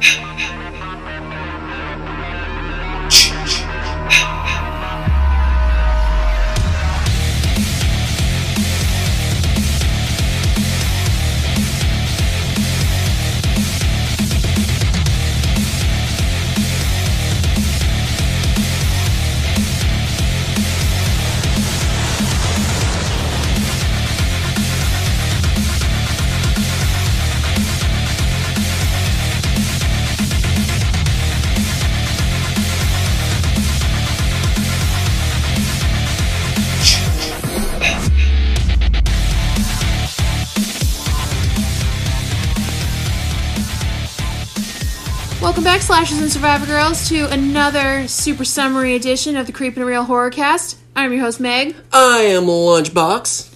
Shh, shh, shh. Slashers and Survivor Girls, to another super summary edition of the Creep and Real Horrorcast. I'm your host, Meg, I am Lunchbox.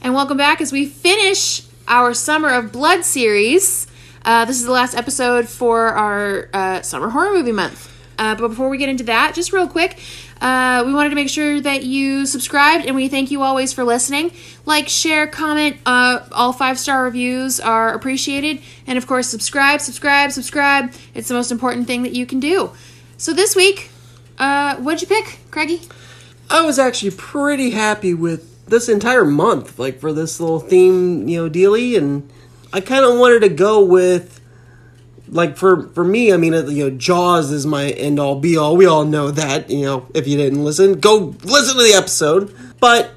and welcome back as we finish our Summer of Blood series. Uh, this is the last episode for our uh, Summer Horror Movie Month. Uh, but before we get into that, just real quick, uh, we wanted to make sure that you subscribed, and we thank you always for listening. Like, share, comment. Uh, all five star reviews are appreciated, and of course, subscribe, subscribe, subscribe. It's the most important thing that you can do. So this week, uh, what'd you pick, Craigie? I was actually pretty happy with this entire month, like for this little theme, you know, dealy, and I kind of wanted to go with, like for for me, I mean, uh, you know, Jaws is my end all be all. We all know that, you know. If you didn't listen, go listen to the episode. But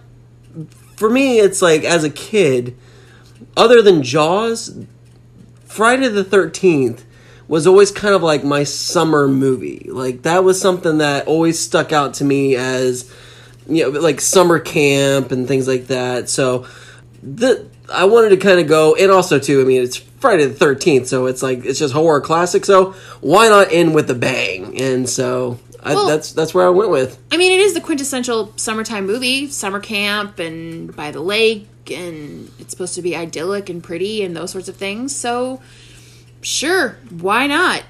for me, it's like as a kid, other than Jaws, Friday the Thirteenth was always kind of like my summer movie. Like that was something that always stuck out to me as you know, like summer camp and things like that. So the I wanted to kind of go, and also too, I mean, it's Friday the Thirteenth, so it's like it's just horror classic. So why not end with a bang? And so I, Well- that's that's where I went with. I mean, it is the quintessential summertime movie, summer camp and by the lake, and it's supposed to be idyllic and pretty and those sorts of things. So, sure, why not?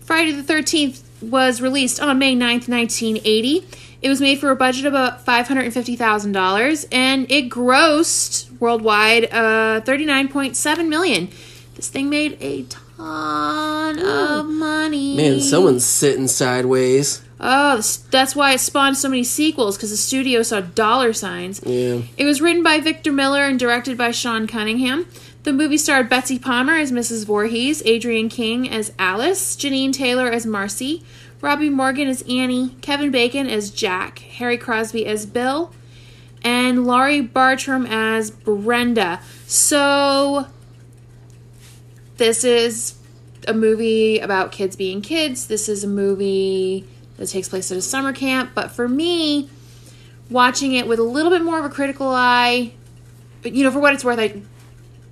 Friday the 13th was released on May 9th, 1980. It was made for a budget of about $550,000 and it grossed worldwide uh 39.7 million. This thing made a ton of money. Man, someone's sitting sideways. Oh, that's why it spawned so many sequels because the studio saw dollar signs. Yeah. It was written by Victor Miller and directed by Sean Cunningham. The movie starred Betsy Palmer as Mrs. Voorhees, Adrienne King as Alice, Jeannine Taylor as Marcy, Robbie Morgan as Annie, Kevin Bacon as Jack, Harry Crosby as Bill, and Laurie Bartram as Brenda. So, this is a movie about kids being kids. This is a movie that takes place at a summer camp. But for me, watching it with a little bit more of a critical eye, but you know, for what it's worth, I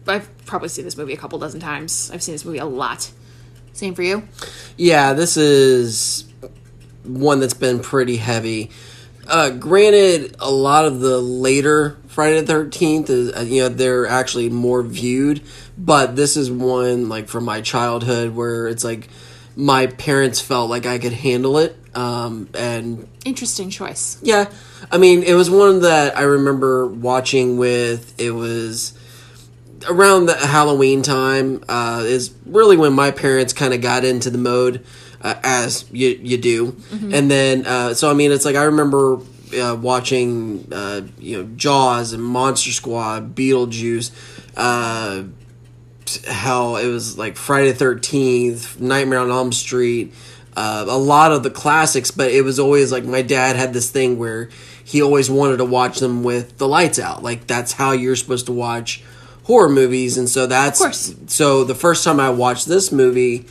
I've probably seen this movie a couple dozen times. I've seen this movie a lot. Same for you. Yeah, this is one that's been pretty heavy. Uh, granted, a lot of the later Friday the Thirteenth is uh, you know they're actually more viewed, but this is one like from my childhood where it's like my parents felt like I could handle it, um, and Interesting choice. yeah, I mean, it was one that I remember watching with. It was around the Halloween time. Uh, is really when my parents kind of got into the mode, uh, as you you do, and then uh, so I mean, it's like I remember. Uh, watching, uh, you know, Jaws and Monster Squad, Beetlejuice, uh, hell, it was like Friday the Thirteenth, Nightmare on Elm Street, uh, a lot of the classics. But it was always like my dad had this thing where he always wanted to watch them with the lights out. Like that's how you're supposed to watch horror movies, and so that's so. The first time I watched this movie,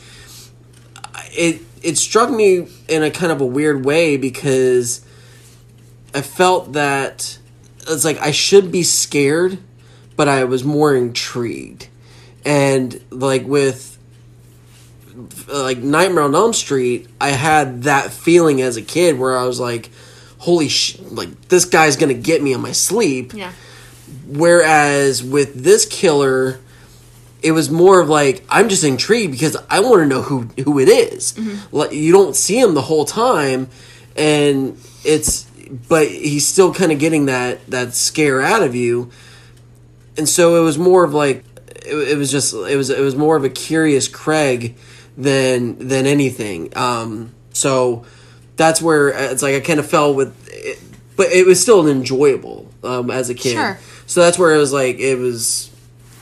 it it struck me in a kind of a weird way because I felt that it's like I should be scared, but I was more intrigued. And like with like Nightmare on Elm Street, I had that feeling as a kid where I was like, "Holy sh! Like this guy's gonna get me in my sleep." Yeah. Whereas with this killer, it was more of like I'm just intrigued because I want to know who who it is. Like you don't see him the whole time, and it's but he's still kind of getting that that scare out of you, and so it was more of like it, it was just it was it was more of a curious Craig than than anything. Um, so that's where it's like I kind of fell with, it, but it was still enjoyable um, as a kid. Sure. So that's where it was like it was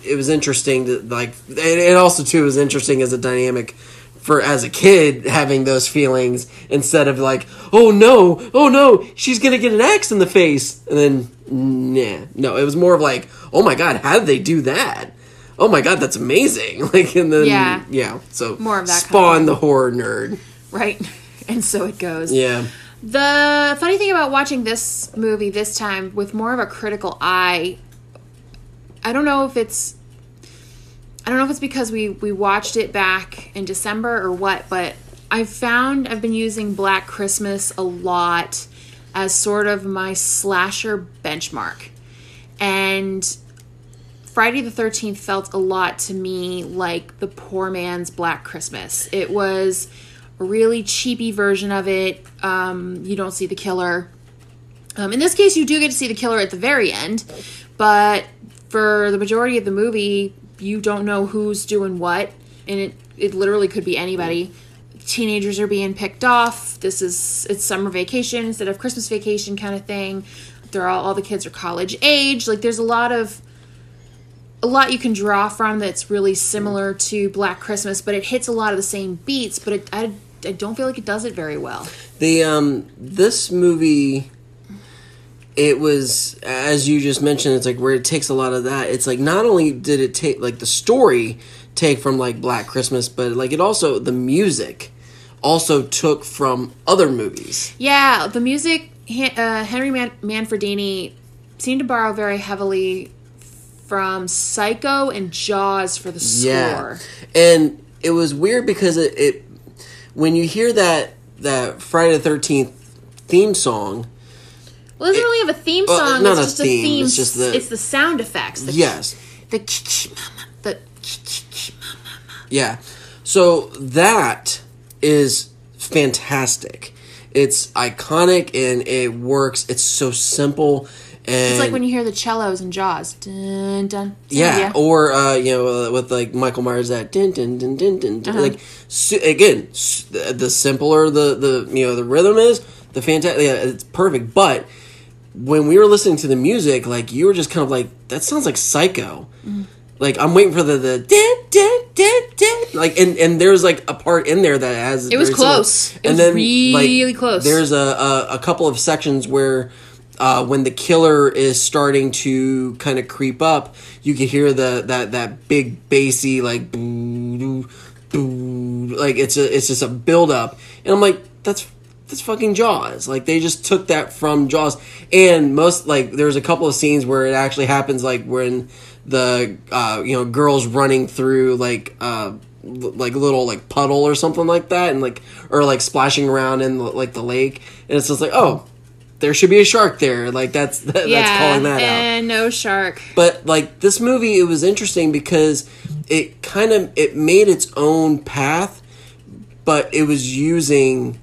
it was interesting to like and it also too was interesting as a dynamic for as a kid having those feelings instead of like oh no oh no she's gonna get an axe in the face. And then nah. No it was more of like oh my god how did they do that? Oh my god that's amazing. Like and then Yeah. yeah so More of that kind spawn of- the horror nerd. Right. And so it goes. yeah The funny thing about watching this movie this time with more of a critical eye, I don't know if it's I don't know if it's because we we watched it back in December or what, but I've found I've been using Black Christmas a lot as sort of my slasher benchmark. And Friday the 13th felt a lot to me like the poor man's Black Christmas. It was really cheapy version of it. Um, you don't see the killer. Um, in this case, you do get to see the killer at the very end, but for the majority of the movie, you don't know who's doing what, and it, it literally could be anybody. Teenagers are being picked off. This is it's summer vacation instead of Christmas vacation kind of thing. They're all all the kids are college age. Like there's a lot of a lot you can draw from that's really similar to Black Christmas, but it hits a lot of the same beats. But it, I, I don't feel like it does it very well. The um this movie it was as you just mentioned it's like where it takes a lot of that it's like not only did it take like the story take from like Black Christmas but like it also the music also took from other movies. Yeah, the music, uh, Henry Man- Manfredini seemed to borrow very heavily from Psycho and Jaws for the score. And it was weird because it, it when you hear that that Friday the 13th theme song Well, it doesn't really have a theme song. not it's a just theme, a theme. it's just the- it's the sound effects. The, yes The the Yeah. So that is fantastic. It's iconic and it works. It's so simple and It's like when you hear the cellos and Jaws. Dun dun. yeah, or uh, you know, uh, with like Michael Myers, that din din din din. din. Uh-huh. Like su- again, the, the simpler the the you know the rhythm is, the fantastic. Yeah, it's perfect. But when we were listening to the music, like you were just kind of like, that sounds like Psycho. Mm. Like I'm waiting for the the din din din din. Like and and there's like a part in there that has It was very similar- close. It was really close. There's a, a a couple of sections where. Uh, when the killer is starting to kind of creep up, you can hear the that that big bassy like boo boo like it's a it's just a build up, and I'm like that's that's fucking Jaws. Like they just took that from Jaws, and most like there's a couple of scenes where it actually happens like when the uh, you know girls running through like uh like little like puddle or something like that, and like or like splashing around in like the lake, and it's just like oh. There should be a shark there. Like that's that, Yeah, that's calling that out. and no shark. But like this movie, it was interesting because it kind of it made its own path, but it was using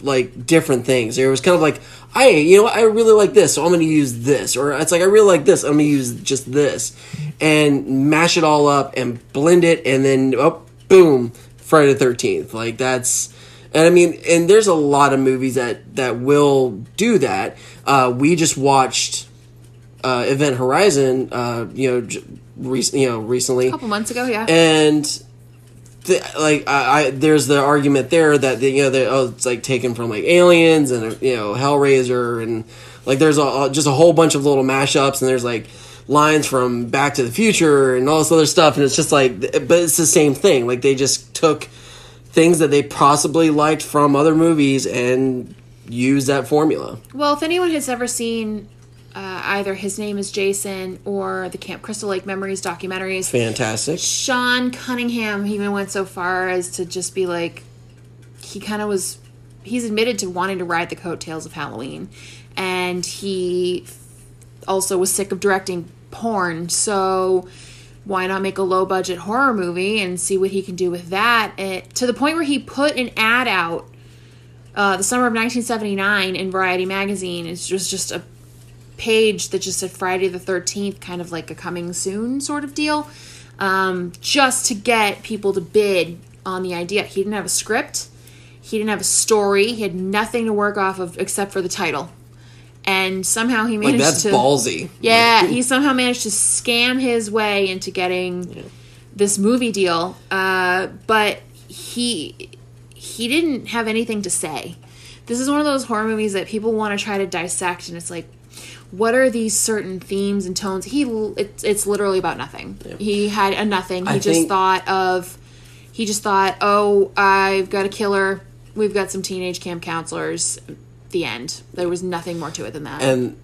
like different things. It was kind of like, I you know I really like this, so I'm going to use this, or it's like I really like this, I'm going to use just this, and mash it all up and blend it, and then oh, boom, Friday the Thirteenth. Like that's. And I mean, and there's a lot of movies that that will do that. Uh, we just watched uh, Event Horizon, uh, you know, j- rec- you know, recently, A couple months ago, yeah. and the, like I, I, there's the argument there that the, you know, that oh, it's like taken from like Aliens and you know Hellraiser and like there's a, a- just a whole bunch of little mashups and there's like lines from Back to the Future and all this other stuff and it's just like, but it's the same thing. Like they just took things that they possibly liked from other movies and use that formula. Well, if anyone has ever seen uh, either His Name is Jason or the Camp Crystal Lake Memories documentaries, Fantastic. Sean Cunningham even went so far as to just be like, he kind of was, he's admitted to wanting to ride the coattails of Halloween. And he also was sick of directing porn. So why not make a low budget horror movie and see what he can do with that? It, to the point where he put an ad out uh, the summer of 1979 in Variety magazine. It's just just a page that just said Friday the 13th, kind of like a coming soon sort of deal, um, just to get people to bid on the idea. He didn't have a script. He didn't have a story. He had nothing to work off of except for the title. And somehow he managed Like that's to ballsy. Yeah, he somehow managed to scam his way into getting this movie deal. Uh, but he he didn't have anything to say. This is one of those horror movies that people want to try to dissect, and it's like, what are these certain themes and tones? He it's it's literally about nothing. He had a nothing. He I just thought of he just thought, oh, I've got a killer. We've got some teenage camp counselors. The end. There was nothing more to it than that. and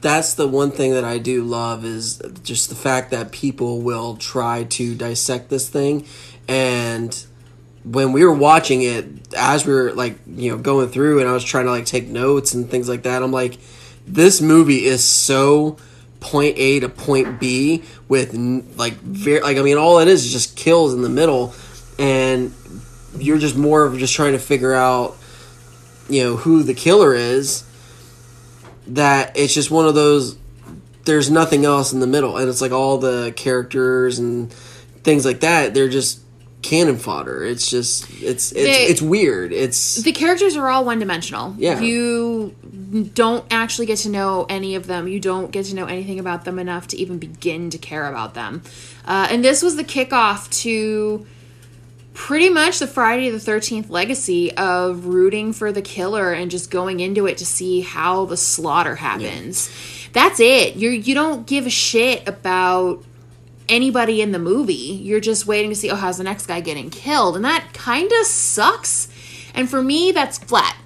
that's the one thing that I do love is just the fact that people will try to dissect this thing and when we were watching it as we were like you know going through and I was trying to like take notes and things like that I'm like this movie is so point A to point B with like very like I mean all it is is just kills in the middle and you're just more of just trying to figure out you know who the killer is that it's just one of those there's nothing else in the middle and it's like all the characters and things like that they're just cannon fodder it's just it's it's, They- it's weird it's the characters are all one dimensional. Yeah. You don't actually get to know any of them. You don't get to know anything about them enough to even begin to care about them. Uh, and this was the kickoff to pretty much the Friday the 13th legacy of rooting for the killer and just going into it to see how the slaughter happens. That's it. You you don't give a shit about anybody in the movie. You're just waiting to see, oh, how's the next guy getting killed? And that kind of sucks. And for me, that's flat.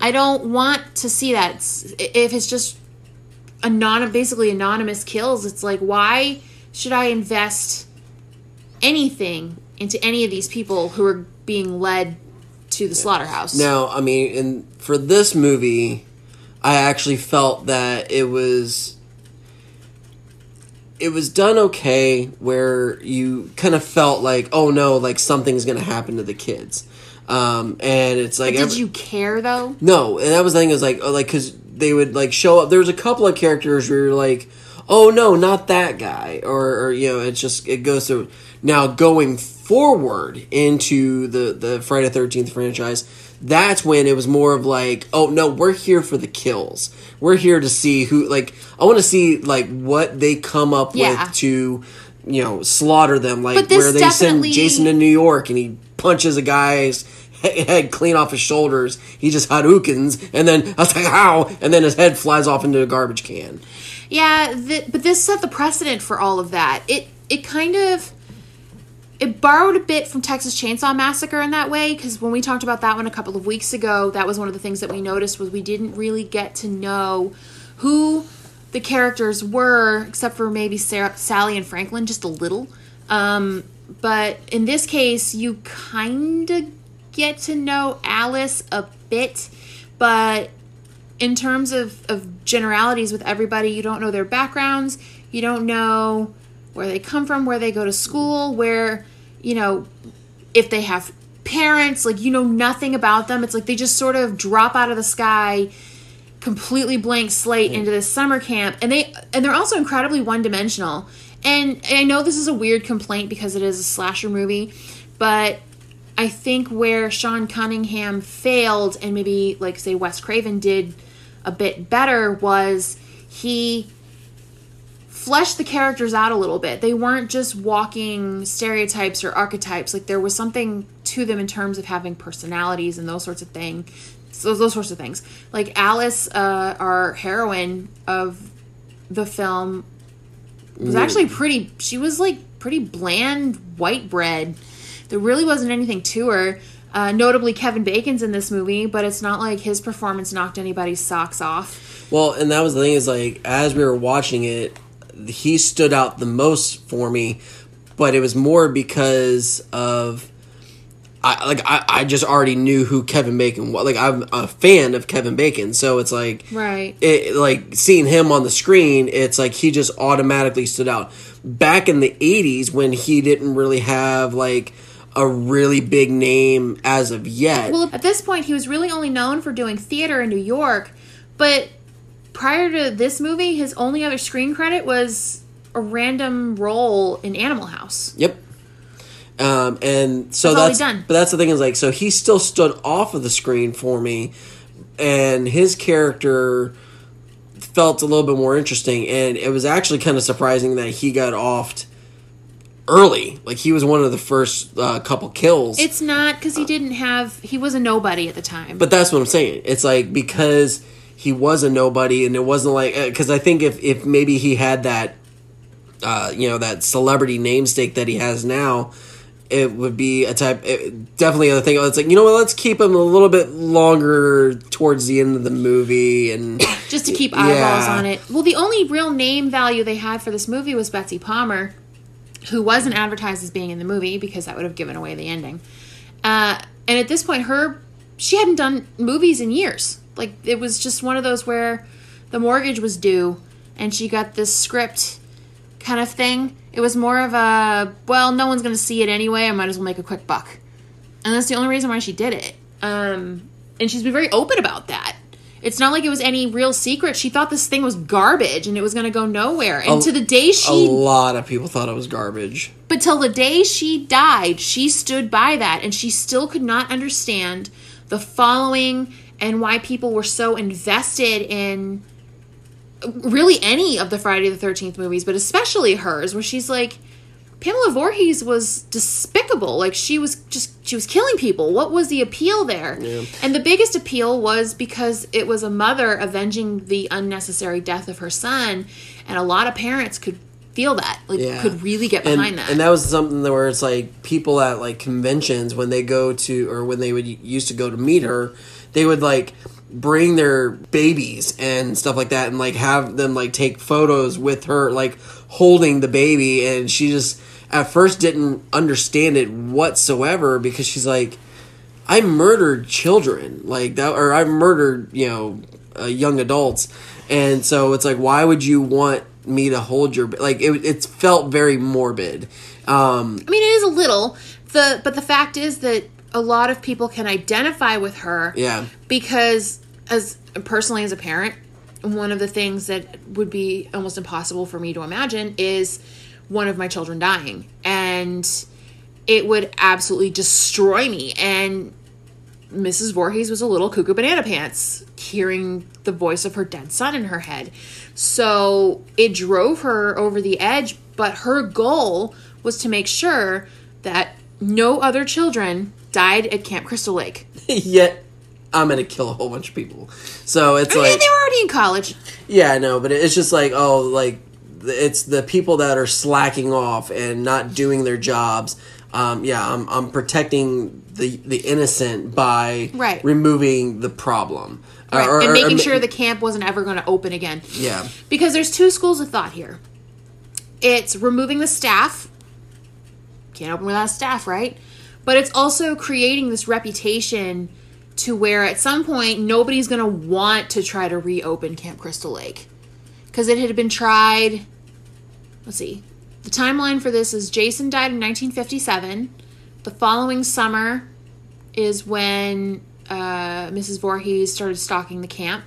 I don't want to see that. If it's just anon- basically anonymous kills, it's like, why should I invest anything into any of these people who are being led to the slaughterhouse? now i mean in for this movie i actually felt that it was it was done okay where you kind of felt like oh no like something's gonna happen to the kids um and it's like Did every- you care though? No, and that was the thing is like oh, like because they would like show up. There was a couple of characters where you're like, oh no, not that guy, or, or you know, it's just it goes to now going forward into the the Friday Thirteenth franchise. That's when it was more of like, oh no, we're here for the kills. We're here to see who like I want to see like what they come up Yeah. with to you know slaughter them like where they send Jason to New York and he punches a guy's head clean off his shoulders. He just hadoukens, and then I was like, "How?" And then his head flies off into a garbage can. Yeah, but this set the precedent for all of that. It it kind of it borrowed a bit from Texas Chainsaw Massacre in that way because when we talked about that one a couple of weeks ago, that was one of the things that we noticed was we didn't really get to know who the characters were, except for maybe Sarah, Sally and Franklin, just a little. Um, but in this case, you kind of get to know Alice a bit, but in terms of, of generalities with everybody, you don't know their backgrounds, you don't know where they come from, where they go to school, where, you know, if they have parents, like you know nothing about them. It's like they just sort of drop out of the sky, completely blank slate into this summer camp. And they and they're also incredibly one-dimensional. And I know this is a weird complaint because it is a slasher movie, but I think where Sean Cunningham failed and maybe like say Wes Craven did a bit better was he fleshed the characters out a little bit. They weren't just walking stereotypes or archetypes. Like there was something to them in terms of having personalities and those sorts of things. So those sorts of things. Like Alice, uh, our heroine of the film, was actually pretty. She was like pretty bland white bread. There really wasn't anything to her. Uh, notably, Kevin Bacon's in this movie, but it's not like his performance knocked anybody's socks off. Well, and that was the thing is like as we were watching it, he stood out the most for me, but it was more because of I like I, I just already knew who Kevin Bacon was. Like I'm a fan of Kevin Bacon, so it's like Right. it like seeing him on the screen, it's like he just automatically stood out. Back in the '80s, when he didn't really have like a really big name as of yet, Well, at this point, he was really only known for doing theater in New York, but prior to this movie, his only other screen credit was a random role in Animal House. Yep. Um, and so That's that's, but that's the thing is like so he still stood off of the screen for me, and his character felt a little bit more interesting, and it was actually kind of surprising that he got offed early. Like he was one of the first uh, couple kills. It's not because he didn't have. He was a nobody at the time. But that's what I'm saying. It's like because he was a nobody, and it wasn't like because I think if if maybe he had that, uh, you know, that celebrity namesake that he has now, it would be a type it, definitely a thing. It's like you know what, let's keep him a little bit longer towards the end of the movie, and just to keep eyeballs Yeah. on it. Well, the only real name value they had for this movie was Betsy Palmer, who wasn't advertised as being in the movie because that would have given away the ending. Uh, and at this point, her she hadn't done movies in years. Like it was just one of those where the mortgage was due, and she got this script kind of thing. It was more of a well, no one's going to see it anyway. I might as well make a quick buck, and that's the only reason why she did it. Um, and she's been very open about that. It's not like it was any real secret. She thought this thing was garbage and it was going to go nowhere. And A- to the day she. a lot of people thought it was garbage. but till the day she died, she stood by that and she still could not understand the following and why people were so invested in really any of the Friday the 13th movies, but especially hers, where she's like, Pamela Voorhees was despicable. Like she was just she was killing people. What was the appeal there? And the biggest appeal was because it was a mother avenging the unnecessary death of her son, and a lot of parents could feel that, like Yeah. could really get and, behind that. And that was something that where it's like people at like conventions when they go to or when they would used to go to meet her, they would like bring their babies and stuff like that and like have them like take photos with her like holding the baby and she just at first didn't understand it whatsoever because she's like I murdered children like that, or I murdered you know uh, young adults, and so it's like, why would you want me to hold your like? It it felt very morbid. Um, I mean, it is a little the, but the fact is that a lot of people can identify with her. yeah, because as personally as a parent one of the things that would be almost impossible for me to imagine is one of my children dying. And it would absolutely destroy me. And mrs Voorhees was a little cuckoo banana pants hearing the voice of her dead son in her head. So it drove her over the edge but her goal was to make sure that no other children died at camp crystal lake. Yet I'm gonna kill a whole bunch of people. So it's I mean, like, they were already in college yeah, I know, but it's just like, oh, like it's the people that are slacking off and not doing their jobs. Um, yeah, I'm I'm protecting the the innocent by Right. removing the problem. Right, Or- and or- making or- sure the camp wasn't ever going to open again. yeah. Because there's two schools of thought here. It's removing the staff. Can't open without staff, right? But it's also creating this reputation to where at some point nobody's going to want to try to reopen Camp Crystal Lake. Because it had been tried. Let's see. The timeline for this is Jason died in 1957. The following summer is when uh, Mrs. Voorhees started stalking the camp.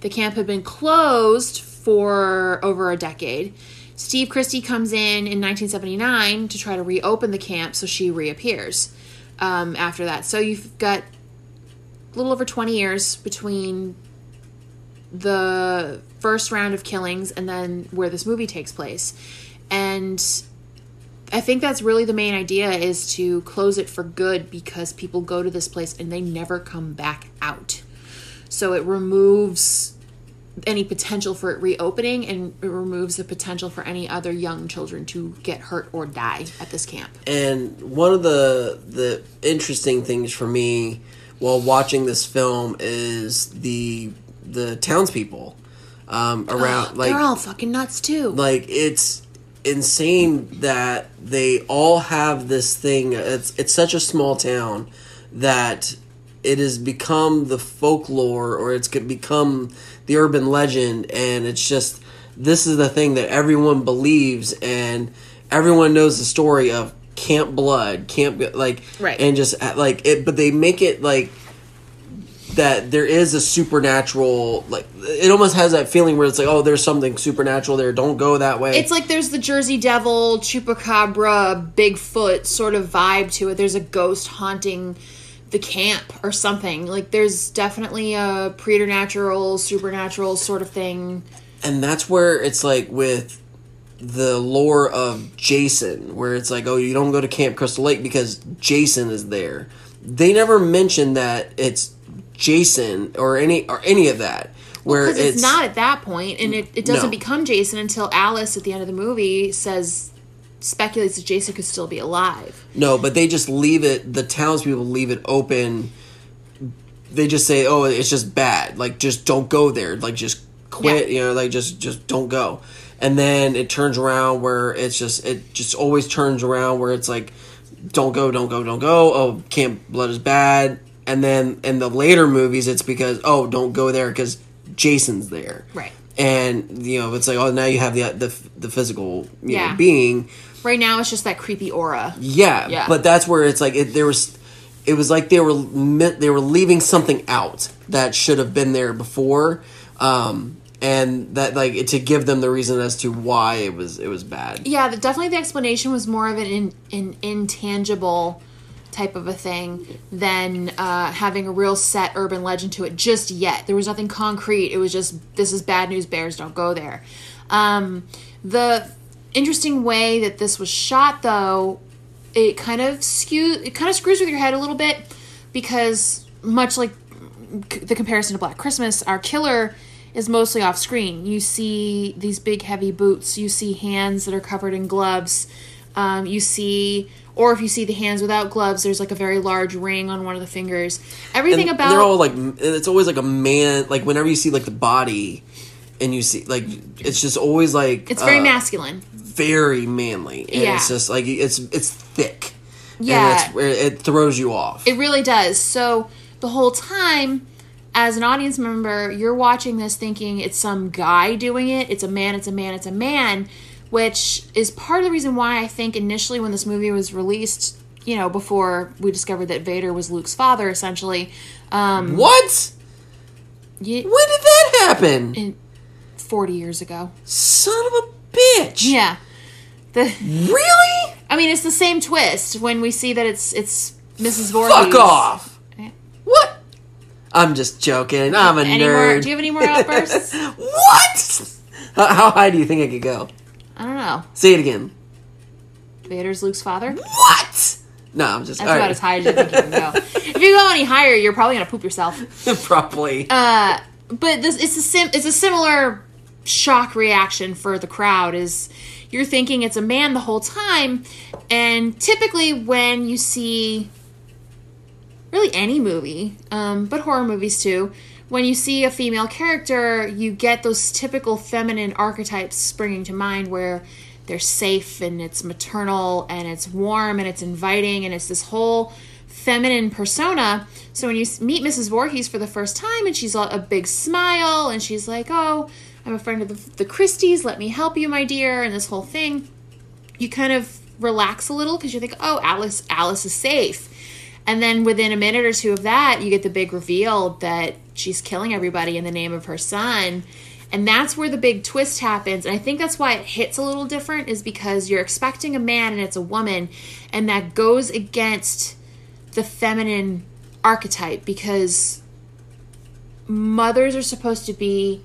The camp had been closed for over a decade. Steve Christie comes in in 1979 to try to reopen the camp, so she reappears um, after that. So you've got a little over 20 years between the first round of killings and then where this movie takes place. And I think that's really the main idea is to close it for good because people go to this place and they never come back out. So it removes any potential for it reopening and it removes the potential for any other young children to get hurt or die at this camp. And one of the the interesting things for me while watching this film is the the townspeople um, around. like They're all fucking nuts too. like it's insane that they all have this thing. It's it's such a small town that it has become the folklore or it's could become the urban legend and it's just this is the thing that everyone believes and everyone knows the story of camp blood camp like Right. and just uh, like it but they make it like that there is a supernatural like it almost has that feeling where it's like oh there's something supernatural there don't go that way It's like there's the Jersey Devil, Chupacabra, Bigfoot sort of vibe to it. There's a ghost haunting the camp or something. Like there's definitely a preternatural, supernatural sort of thing. and that's where it's like with the lore of Jason where it's like oh you don't go to Camp Crystal Lake because Jason is there they never mention that it's Jason or any or any of that where Because it's, it's not at that point, and it, it doesn't No. become Jason until Alice at the end of the movie says speculates that Jason could still be alive. No, but they just leave it. The townspeople leave it open. They just say, "Oh, it's just bad. Like, just don't go there. Like, just quit. Yeah. You know, like just just don't go." And then it turns around where it's just it just always turns around where it's like, "Don't go, don't go, don't go." Oh, Camp Blood is bad. And then in the later movies, it's because oh, don't go there because Jason's there. Right. And you know, it's like oh, now you have the the the physical you Yeah. know, being. Right now, it's just that creepy aura. Yeah, Yeah. but that's where it's like it, there was. It was like they were they were leaving something out that should have been there before, um, and that like to give them the reason as to why it was it was bad. Yeah, the, definitely the explanation was more of an, in, an intangible type of a thing than uh, having a real set urban legend to it just yet. There was nothing concrete. It was just, this is bad news, bears don't go there. Um, the interesting way that this was shot, though, it kind of skew, it kind of screws with your head a little bit because much like c- the comparison to Black Christmas, our killer is mostly off screen. You see these big heavy boots, you see hands that are covered in gloves, um, you see, or if you see the hands without gloves, there's like a very large ring on one of the fingers. Everything And about they're all like it's always like a man like whenever you see like the body, and you see like it's just always like it's very uh, masculine. very manly. And Yeah. it's just like it's it's thick. Yeah. and it throws you off. It really does. So the whole time, as an audience member, you're watching this thinking it's some guy doing it. It's a man, it's a man, it's a man, which is part of the reason why I think initially when this movie was released, you know, before we discovered that Vader was Luke's father, essentially, um, what? ye- When did that happen? in 40 years ago. Son of a bitch. Yeah. The, Really? I mean, it's the same twist when we see that it's it's Mrs. Voorhees. Fuck off. What? I'm just joking. I'm a Any nerd. more? Do you have any more outbursts? what? How, how high do you think I could go? I don't know. Say it again. Vader's Luke's father. What? No, I'm just. That's about right. as high as you think you can go. if you go any higher, you're probably gonna poop yourself. Probably. Uh, but this it's a sim it's a similar shock reaction for the crowd. Is you're thinking it's a man the whole time, and typically when you see really any movie, um, but horror movies too. When you see a female character, you get those typical feminine archetypes springing to mind where they're safe and it's maternal and it's warm and it's inviting and it's this whole feminine persona. So when you meet Mrs. Voorhees for the first time and she's a big smile and she's like, "Oh, I'm a friend of the, the Christies. Let me help you, my dear," and this whole thing, you kind of relax a little because you think, "Oh, Alice, Alice is safe." And then within a minute or two of that, you get the big reveal that she's killing everybody in the name of her son. And that's where the big twist happens. And I think that's why it hits a little different, is because you're expecting a man and it's a woman. And that goes against the feminine archetype because mothers are supposed to be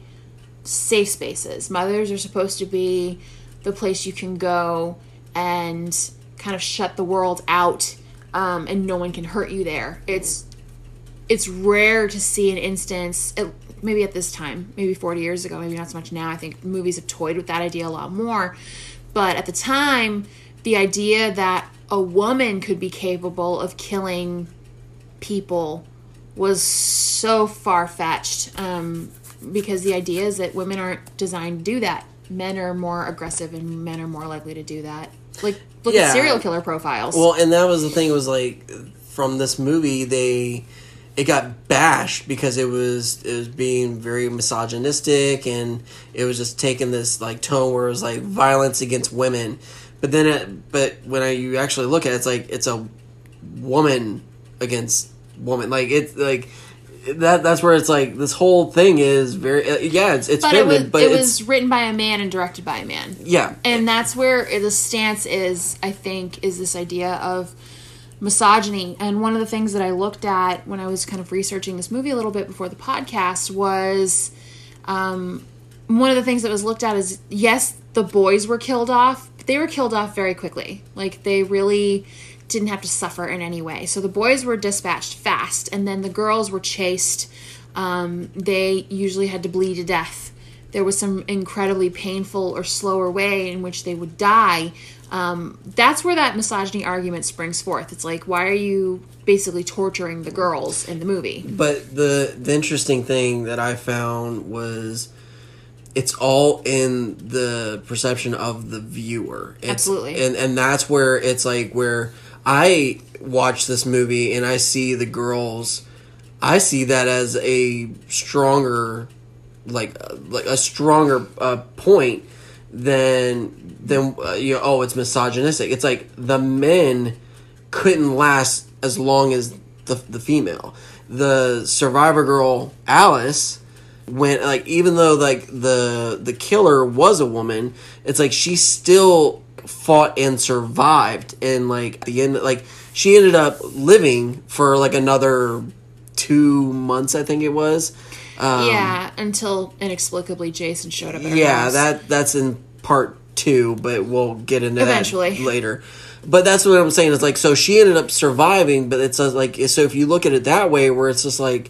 safe spaces. Mothers are supposed to be the place you can go and kind of shut the world out, um, and no one can hurt you there. It's it's rare to see an instance. It, maybe at this time, maybe forty years ago, maybe not so much now. I think movies have toyed with that idea a lot more, but at the time, the idea that a woman could be capable of killing people was so far fetched um, because the idea is that women aren't designed to do that. Men are more aggressive and men are more likely to do that. Like, look Yeah. at serial killer profiles. Well, and that was the thing. It was like from this movie, they it got bashed because it was it was being very misogynistic and it was just taking this like tone where it was like violence against women. But then, it, but when I, you actually look at it, it's like it's a woman against woman. Like it's like that that's where it's like this whole thing is very uh, yeah it's it's but it was but it was written by a man and directed by a man. yeah. And that's where the stance is i think is this idea of misogyny. And one of the things that i looked at when i was kind of researching this movie a little bit before the podcast was um, one of the things that was looked at is yes the boys were killed off but they were killed off very quickly. Like they really didn't have to suffer in any way so the boys were dispatched fast and then the girls were chased um, they usually had to bleed to death there was some incredibly painful or slower way in which they would die. Um, that's where that misogyny argument springs forth. It's like, why are you basically torturing the girls in the movie? But the the interesting thing that I found was it's all in the perception of the viewer. It's, Absolutely. And and that's where it's like where I watch this movie and I see the girls I see that as a stronger like uh, like a stronger uh, point than than uh, you know, oh it's misogynistic. It's like the men couldn't last as long as the the female. The survivor girl Alice went like even though like the the killer was a woman, it's like she still fought and survived and like the end like she ended up living for like another 2 months I think it was. Um, yeah, until inexplicably Jason showed up at her yeah, house. that that's in part two, but we'll get into Eventually. that later. But that's what I'm saying. Is like so she ended up surviving, but it's like so if you look at it that way, where it's just like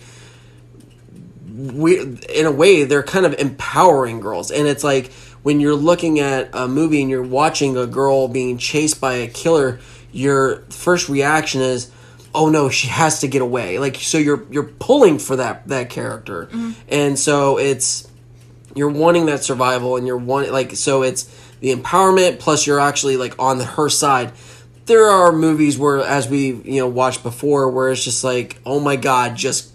we in a way they're kind of empowering girls, and it's like when you're looking at a movie and you're watching a girl being chased by a killer, your first reaction is oh no she has to get away. Like so you're you're pulling for that that character. Mm-hmm. And so it's you're wanting that survival and you're wanting like so it's the empowerment plus you're actually like on her side. There are movies where as we you know watched before where it's just like oh my god just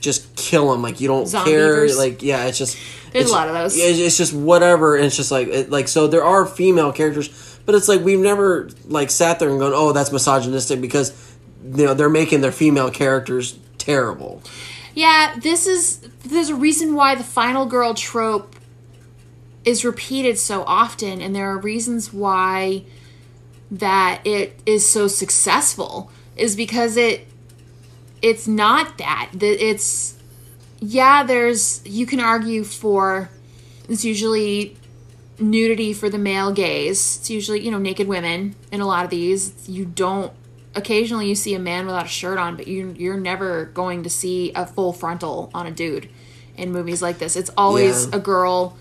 just kill them. like you don't care Zombeavers. like yeah it's just There's it's- a lot of those. it's, it's just whatever and it's just like it, like so there are female characters but it's like we've never like sat there and gone oh that's misogynistic because you know they're making their female characters terrible Yeah, this is there's a reason why the final girl trope is repeated so often and there are reasons why that it is so successful is because it it's not that it's yeah there's you can argue for it's usually nudity for the male gaze it's usually you know naked women in a lot of these you don't occasionally you see a man without a shirt on but you you're never going to see a full frontal on a dude in movies like this it's always Yeah. a girl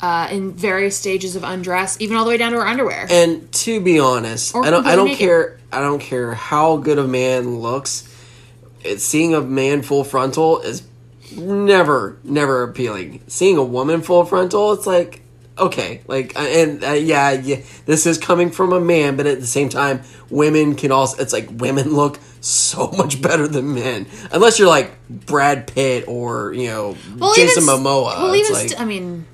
uh, in various stages of undress even all the way down to her underwear And to be honest, Or I don't. I don't naked. care. I don't care how good a man looks. It, seeing a man full frontal is never, never appealing. Seeing a woman full frontal, it's like okay, like uh, and uh, yeah, yeah, this is coming from a man, but at the same time, women can also. It's like women look so much better than men, unless you're like Brad Pitt or you know Jason even, Momoa. well it's even like, st- i mean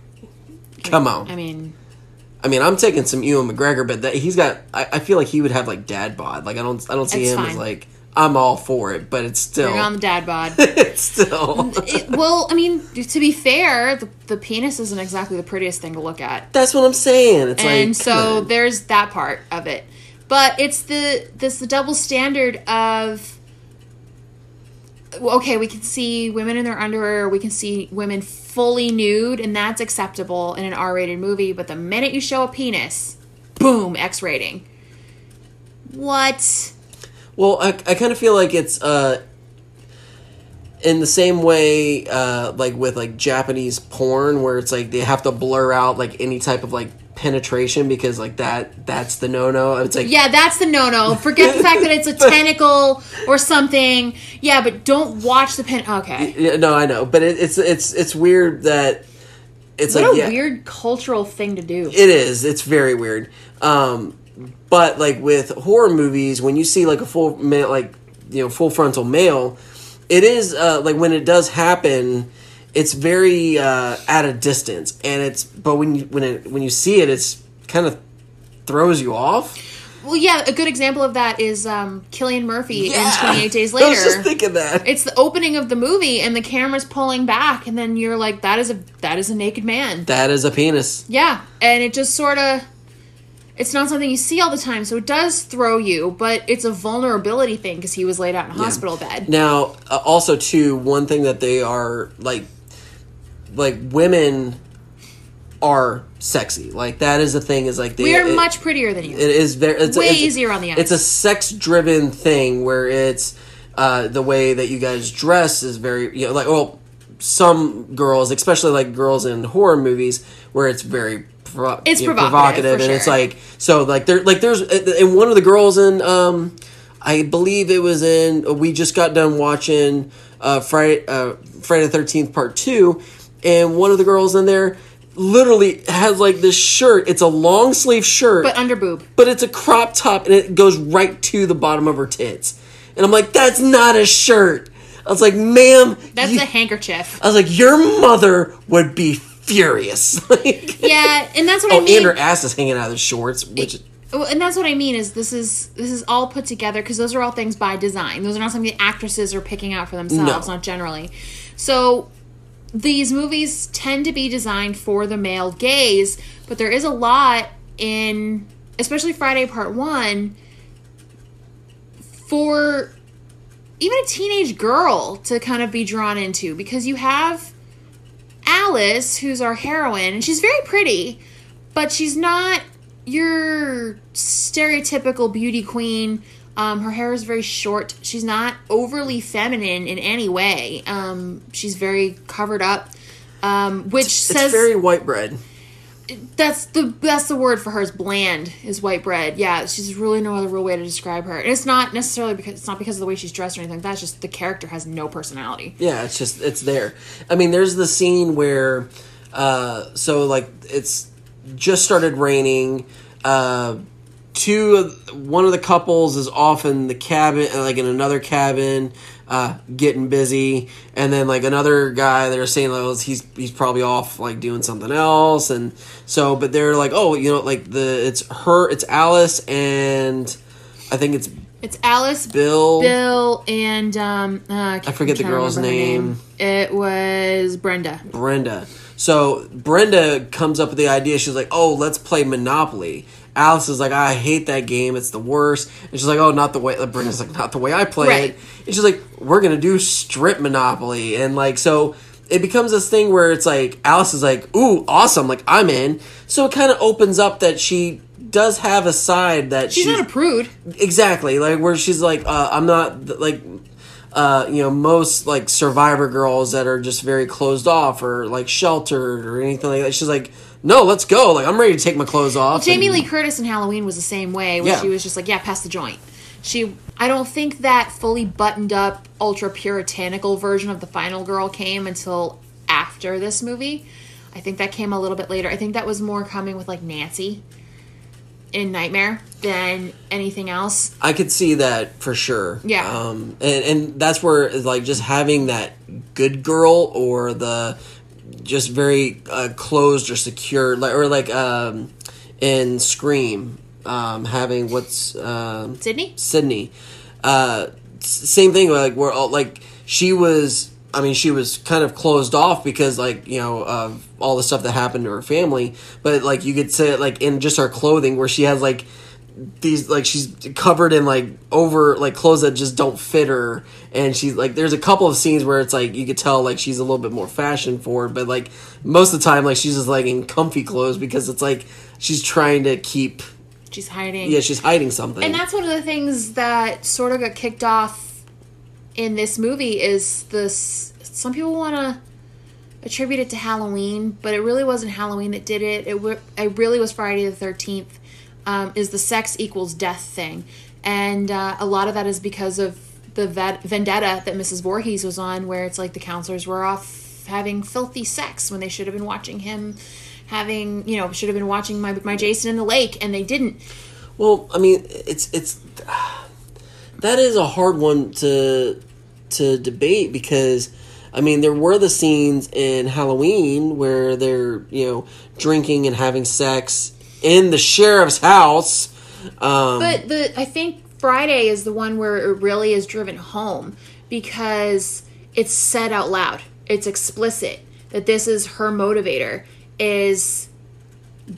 come on. i mean I mean, I'm taking some Ewan McGregor, but that, he's got. I, I feel like he would have like dad bod. Like I don't. I don't see him as like. I'm all for it, but it's still. bring on the dad bod it's still. it, well i mean to be fair the, the penis isn't exactly the prettiest thing to look at That's what I'm saying. It's and like. so there's that part of it but it's the this the double standard of okay we can see women in their underwear we can see women fully nude and that's acceptable in an r-rated movie but the minute you show a penis boom x rating what Well, I, I kind of feel like it's uh, in the same way, uh, like with like Japanese porn, where it's like they have to blur out like any type of like penetration because like that that's the no no. It's like Yeah, that's the no no. Forget the fact that it's a tentacle or something. Yeah, but don't watch the pen. Okay. Yeah, no, I know, but it, it's it's it's weird that it's What like a yeah, weird cultural thing to do. It is. It's very weird. Um, but like with horror movies, when you see like a full male, like you know, full frontal male, it is uh, like when it does happen, it's very uh, at a distance, and it's but when you when it when you see it, it's kind of throws you off. Well, yeah, a good example of that is um, Cillian Murphy in 28 Days Later. I was just thinking that. it's the opening of the movie, and the camera's pulling back, and then you're like, "That is a that is a naked man." that is a penis. Yeah, and it just sort of. It's not something you see all the time, so it does throw you, but it's a vulnerability thing because he was laid out in a hospital bed. Now, uh, also too, one thing that they are like, like women are sexy. Like that is the thing. Is like they We are it- much prettier than you. It is very it's, Way it's- easier on the eyes. It's a sex driven thing where it's uh, the way that you guys dress is very you know like well some girls especially like girls in horror movies where it's very pro- It's you know, provocative, for and it's like so like there like there's and one of the girls in um I believe it was in we just got done watching uh Friday uh Friday the 13th part 2 and one of the girls in there literally has like this shirt it's a long sleeve shirt but under boob. but it's a crop top and it goes right to the bottom of her tits. And I'm like, that's not a shirt. I was like, ma'am, That's you- a handkerchief. I was like, your mother would be furious. like, Yeah, and that's what I oh, mean. and her ass is hanging out of the shorts, which Well, and that's what I mean is this is this is all put together because those are all things by design. Those are not something the actresses are picking out for themselves, No. not generally. So these movies tend to be designed for the male gaze, but there is a lot in especially Friday Part 1 for even a teenage girl to kind of be drawn into because you have Alice, who's our heroine, and she's very pretty, but she's not your stereotypical beauty queen. Um, her hair is very short. She's not overly feminine in any way. Um, she's very covered up, um, which it's says very white bread. That's the that's the word for her is bland is white bread yeah she's really no other real way to describe her and it's not necessarily because it's not because of the way she's dressed or anything like that just the character has no personality Yeah, it's just it's there. I mean, there's the scene where, uh, so like it's just started raining. Uh, two, of, one of the couples is off in the cabin, like in another cabin, uh, getting busy, and then like another guy, they're saying like, oh, he's he's probably off like doing something else, and so, but they're like, oh, you know, like the it's her, it's Alice, and I think it's it's alice Bill. bill and um uh, I, I forget the girl's name. it was brenda Brenda. So Brenda comes up with the idea. She's like, "Oh, let's play Monopoly." Alice is like, "I hate that game. It's the worst." And she's like, "Oh, not the way." Brenda's like, "Not the way I play Right. it." And she's like, "We're gonna do strip Monopoly." And like, so it becomes this thing where it's like Alice is like, "Ooh, awesome! Like I'm in." So it kind of opens up that she does have a side that she's not a prude exactly like where she's like uh, i'm not like uh, you know most like survivor girls that are just very closed off or like sheltered or anything like that she's like no let's go. Like i'm ready to take my clothes off jamie and- lee curtis in halloween was the same way where Yeah. she was just like yeah pass the joint. She i don't think that fully buttoned up ultra puritanical version of the final girl came until after this movie. I think that came a little bit later. I think that was more coming with like nancy in nightmare than anything else. I could see that for sure. Yeah. um and and that's where it's like just having that good girl or the just very uh, closed or secure like or like um in scream um having what's um sidney Sidney. Uh, same thing. Like we're all like she was. I mean, she was kind of closed off because, like, you know, of all the stuff that happened to her family. But like, you could say it like in just her clothing, where she has like these like she's covered in like over like clothes that just don't fit her and she's like there's a couple of scenes where it's like you could tell like she's a little bit more fashion forward but like most of the time like she's just like in comfy clothes because it's like she's trying to keep she's hiding yeah she's hiding something And that's one of the things that sort of got kicked off in this movie is this. Some people want to attribute it to Halloween, but it really wasn't Halloween that did it. It, w- it really was Friday the Thirteenth. Um, is the sex equals death thing, and uh, a lot of that is because of the vet- vendetta that Mrs. Voorhees was on, where it's like the counselors were off having filthy sex when they should have been watching him having, you know, should have been watching my my Jason in the lake, and they didn't. Well, I mean, it's it's that is a hard one to to debate because I mean, there were the scenes in Halloween where they're you know drinking and having sex in the sheriff's house. Um, But the I think Friday is the one where it really is driven home because it's said out loud. It's explicit that this is her motivator is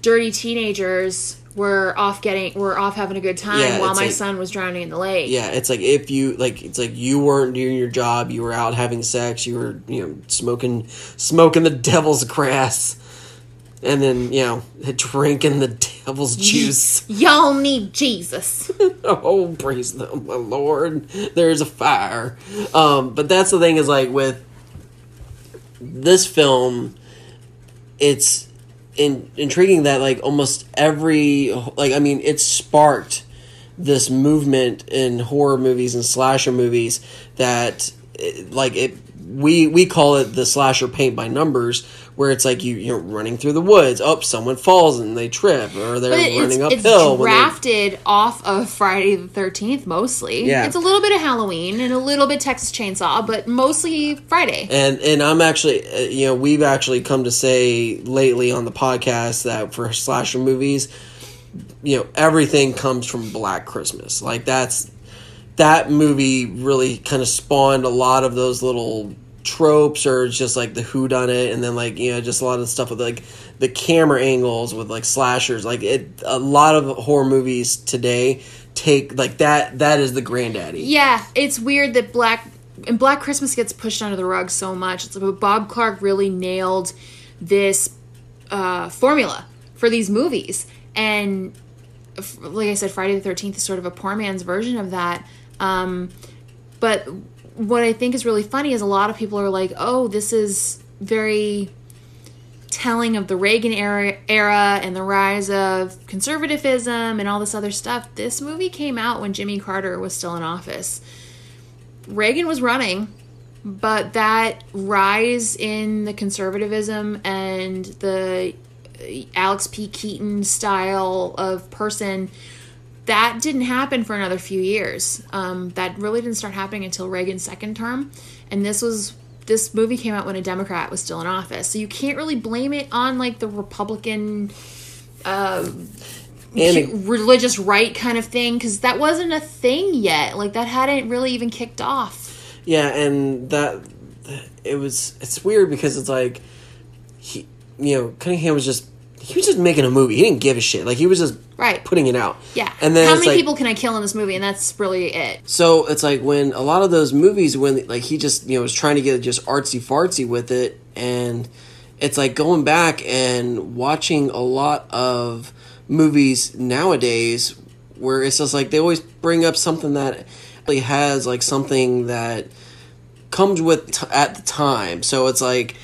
dirty teenagers were off getting were off having a good time Yeah, while my like- son was drowning in the lake. yeah, it's like if you like, it's like you weren't doing your job. You were out having sex. You were, you know, smoking, smoking the devil's grass, and then you know, drinking the devil's juice. Y'all need Jesus. oh, praise the Lord! There's a fire. Um, but that's the thing is like with this film, it's in, intriguing that like almost every like I mean it sparked this movement in horror movies and slasher movies that eh, like it we we call it the slasher paint by numbers where it's like you you're running through the woods oh someone falls and they trip or they're running it's, it's uphill they- drafted off of Friday the Thirteenth mostly. Yeah. it's a little bit of Halloween and a little bit Texas Chainsaw, but mostly Friday. and and I'm actually uh, you know we've actually come to say lately on the podcast that for slasher movies you know everything comes from Black Christmas like that's that movie really kind of spawned a lot of those little tropes or it's just like the who done it and then like you know just a lot of stuff with like the camera angles with like slashers like it a lot of horror movies today take like that that is the granddaddy Yeah, it's weird that Black and Black Christmas gets pushed under the rug so much. It's like Bob Clark really nailed this uh, formula for these movies, and like I said, Friday the Thirteenth is sort of a poor man's version of that. Um, but what I think is really funny is a lot of people are like, "Oh, this is very." telling of the Reagan era, era and the rise of conservatism and all this other stuff. This movie came out when Jimmy Carter was still in office. Reagan was running, but that rise in the conservatism and the Alex P. Keaton style of person that didn't happen for another few years. Um, that really didn't start happening until Reagan's second term, and this was this movie came out when a Democrat was still in office. So you can't really blame it on like the Republican and it- religious right kind of thing because that wasn't a thing yet. Like that hadn't really even kicked off. Yeah, and that it was it's weird because it's like he you know, Cunningham was just he was just making a movie. He didn't give a shit. Like he was just Right. putting it out. Yeah. And then how many like, people can I kill in this movie? And that's really it. So it's like when a lot of those movies when like he just you know was trying to get just artsy fartsy with it and it's like going back and watching a lot of movies nowadays where it's just like they always bring up something that really has like something that comes with t- at the time. So it's like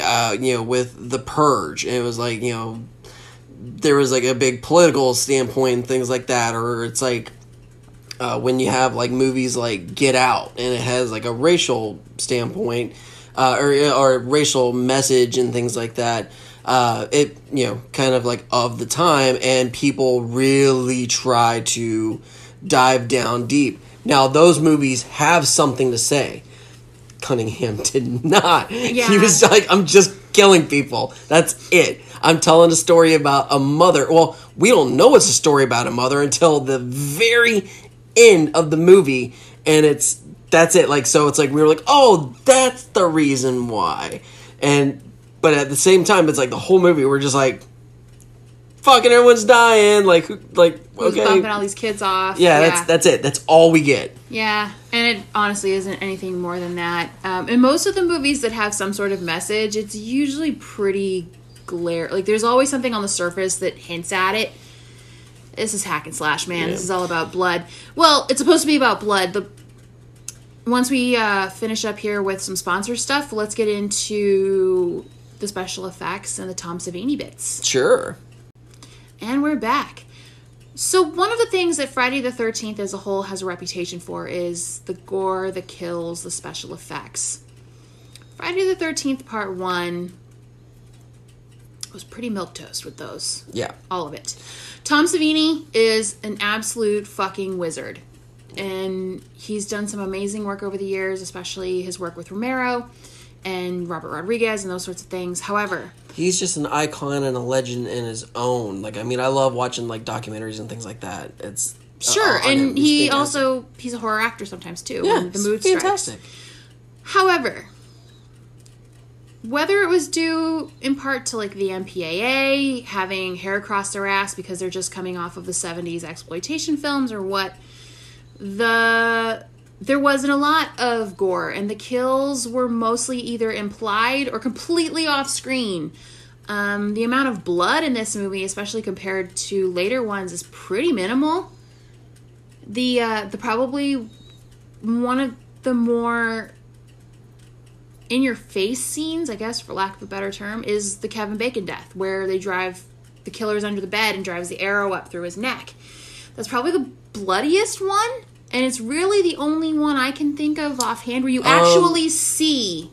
uh, you know with the purge and it was like you know there was like a big political standpoint and things like that or it's like uh, when you have like movies like Get Out and it has like a racial standpoint uh, or or racial message and things like that. Uh, it you know kind of like of the time and people really try to dive down deep. Now those movies have something to say. Cunningham did not. Yeah. He was like, I'm just killing people. That's it. I'm telling a story about a mother. Well, we don't know it's a story about a mother until the very end of the movie, and it's that's it. Like, so it's like we were like, oh, that's the reason why. And but at the same time, it's like the whole movie. We're just like, fucking everyone's dying. Like, who- like Who's okay, bumping all these kids off? yeah, that's that's it. That's all we get. Yeah, and it honestly isn't anything more than that. Um, and most of the movies that have some sort of message, it's usually pretty glare. Like there's always something on the surface that hints at it. This is hack and slash, man. This is all about blood. Well, it's supposed to be about blood. The once we uh, finish up here with some sponsor stuff, let's get into the special effects and the Tom Savini bits. Sure. And we're back. So, one of the things that Friday the 13th as a whole has a reputation for is the gore, the kills, the special effects. Friday the 13th, part one, was pretty milquetoast with those. Yeah. All of it. Tom Savini is an absolute fucking wizard. And he's done some amazing work over the years, especially his work with Romero and Robert Rodriguez and those sorts of things. However, He's just an icon and a legend in his own. Like I mean, I love watching like documentaries and things like that. It's sure, uh, and he fantastic. also he's a horror actor sometimes too. yeah, the mood strikes. fantastic. However, whether it was due in part to like the MPAA having hair across their ass because they're just coming off of the 70s exploitation films or what, the there wasn't a lot of gore and the kills were mostly either implied or completely off screen. Um, the amount of blood in this movie, especially compared to later ones, is pretty minimal. The uh, the probably one of the more in your face scenes, I guess, for lack of a better term, is the Kevin Bacon death, where they drive the killer's under the bed and drives the arrow up through his neck. That's probably the bloodiest one, and it's really the only one I can think of offhand where you actually see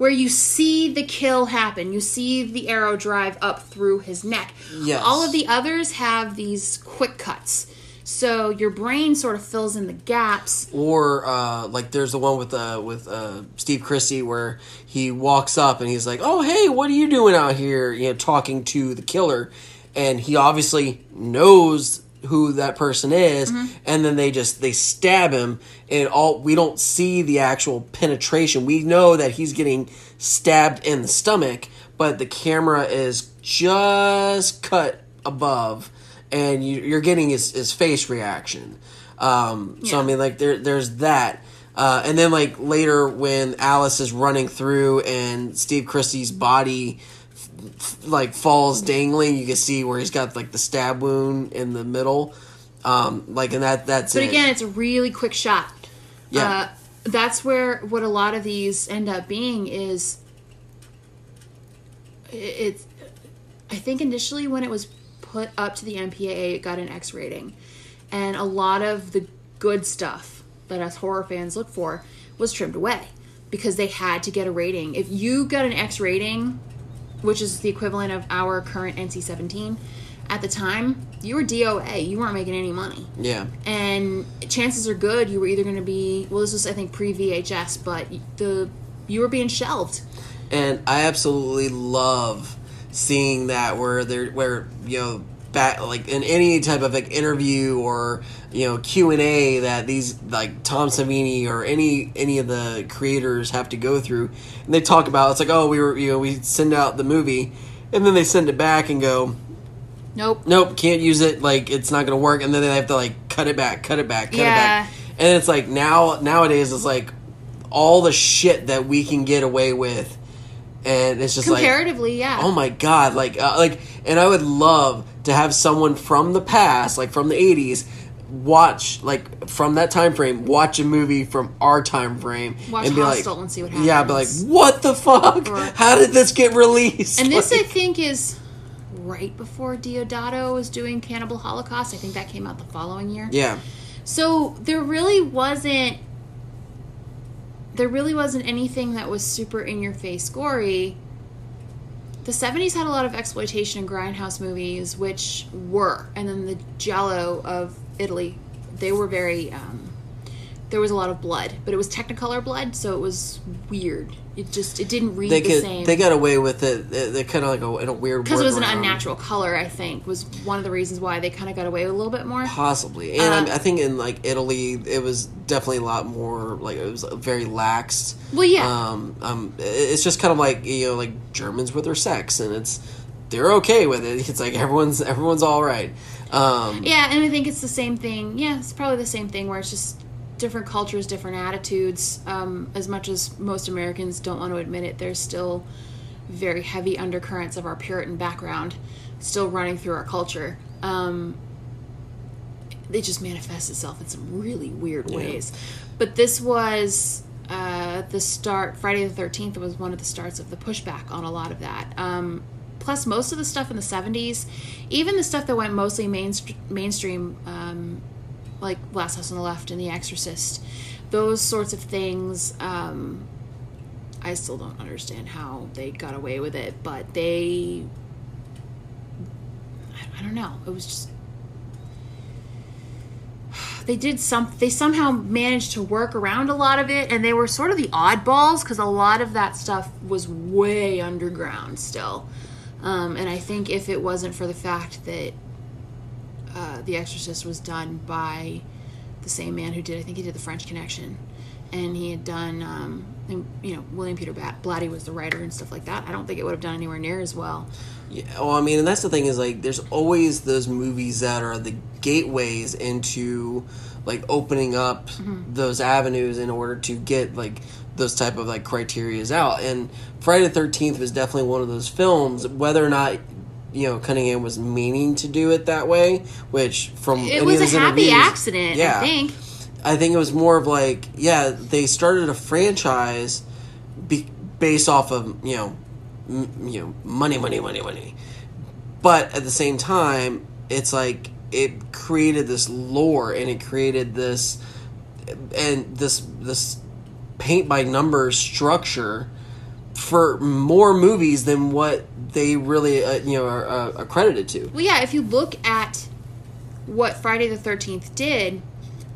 where you see the kill happen. You see the arrow drive up through his neck. Yes. All of the others have these quick cuts. So your brain sort of fills in the gaps Or uh, like there's the one with uh, with uh, Steve Christy where he walks up and he's like, "Oh hey, what are you doing out here?" You know, talking to the killer, and he obviously knows who that person is, and then they just they stab him, and all we don't see the actual penetration. We know that he's getting stabbed in the stomach, but the camera is just cut above, and you, you're getting his, his face reaction. Um, So I mean, like there there's that. Uh, and then like later when Alice is running through and Steve Christy's body like falls dangling, you can see where he's got like the stab wound in the middle. Um, like and that that's But it. again, it's a really quick shot. Yeah. Uh, that's where what a lot of these end up being is it's I think initially when it was put up to the MPAA it got an X rating. And a lot of the good stuff that us horror fans look for was trimmed away because they had to get a rating. If you got an X rating, which is the equivalent of our current NC-17, at the time, you were DOA. You weren't making any money yeah. and chances are good you were either going to be well this was i think pre vhs but the you were being shelved and I absolutely love seeing that where they're where you know back like in any type of like interview or you know Q and A that these like Tom Savini or any any of the creators have to go through, and they talk about it's like oh we were you know we send out the movie, and then they send it back and go nope. Nope can't use it like it's not gonna work, and then they have to like cut it back, cut it back, cut Yeah. it back, and it's like now nowadays it's like all the shit that we can get away with. And it's just like comparatively yeah. oh my god like uh, like and i would love to have someone from the past like from the 80s watch like from that time frame watch a movie from our time frame Watch and be Hostel like and see what happens. yeah be like what the fuck? Or- how did this get released? And this i think is right before Deodato was doing cannibal holocaust. I think that came out the following year. Yeah. So there really wasn't there really wasn't anything that was super in your face gory. The 70s had a lot of exploitation and grindhouse movies which were and then the giallo of italy they were very um, there was a lot of blood but it was technicolor blood so it was weird. It just it didn't read they the could same. they got away with it They- they're kind of like a, in a weird because it was an unnatural color i think was one of the reasons why they kind of got away a little bit more. Possibly and I, Uh, mean, I think in like italy it was definitely a lot more like it was very lax well yeah. Um, um, it's just kind of like you know like Germans with their sex, and it's they're okay with it. It's like everyone's everyone's all right. Um, Yeah, and I think it's the same thing. Yeah, it's probably the same thing where it's just different cultures, different attitudes. Um, as much as most Americans don't want to admit it, there's still very heavy undercurrents of our Puritan background still running through our culture. Um, it just manifests itself in some really weird ways. But this was uh, the start. Friday the Thirteenth was one of the starts of the pushback on a lot of that. Um, plus, most of the stuff in the '70s, even the stuff that went mostly mainst- mainstream, um, like Last House on the Left and The Exorcist, those sorts of things. Um, I still don't understand how they got away with it, but they. I- don't know. It was just they did some they somehow managed to work around a lot of it and they were sort of the oddballs because a lot of that stuff was way underground still um, and i think if it wasn't for the fact that uh, the exorcist was done by the same man who did i think he did the french connection. And he had done um, you know william peter blatty was the writer and stuff like that. I don't think it would have done anywhere near as well. Yeah, well, I mean, and that's the thing is like, there's always those movies that are the gateways into like opening up those avenues in order to get like those type of like criterias out. And Friday the Thirteenth was definitely one of those films. Whether or not you know Cunningham was meaning to do it that way, which from it was a happy accident yeah. i think I think it was more of like, yeah, they started a franchise be, based off of you know, m- you know, money, money, money, money. But at the same time, it's like it created this lore and it created this and this this paint by numbers structure for more movies than what they really uh, you know are uh, accredited to. Well, yeah, if you look at what Friday the 13th did,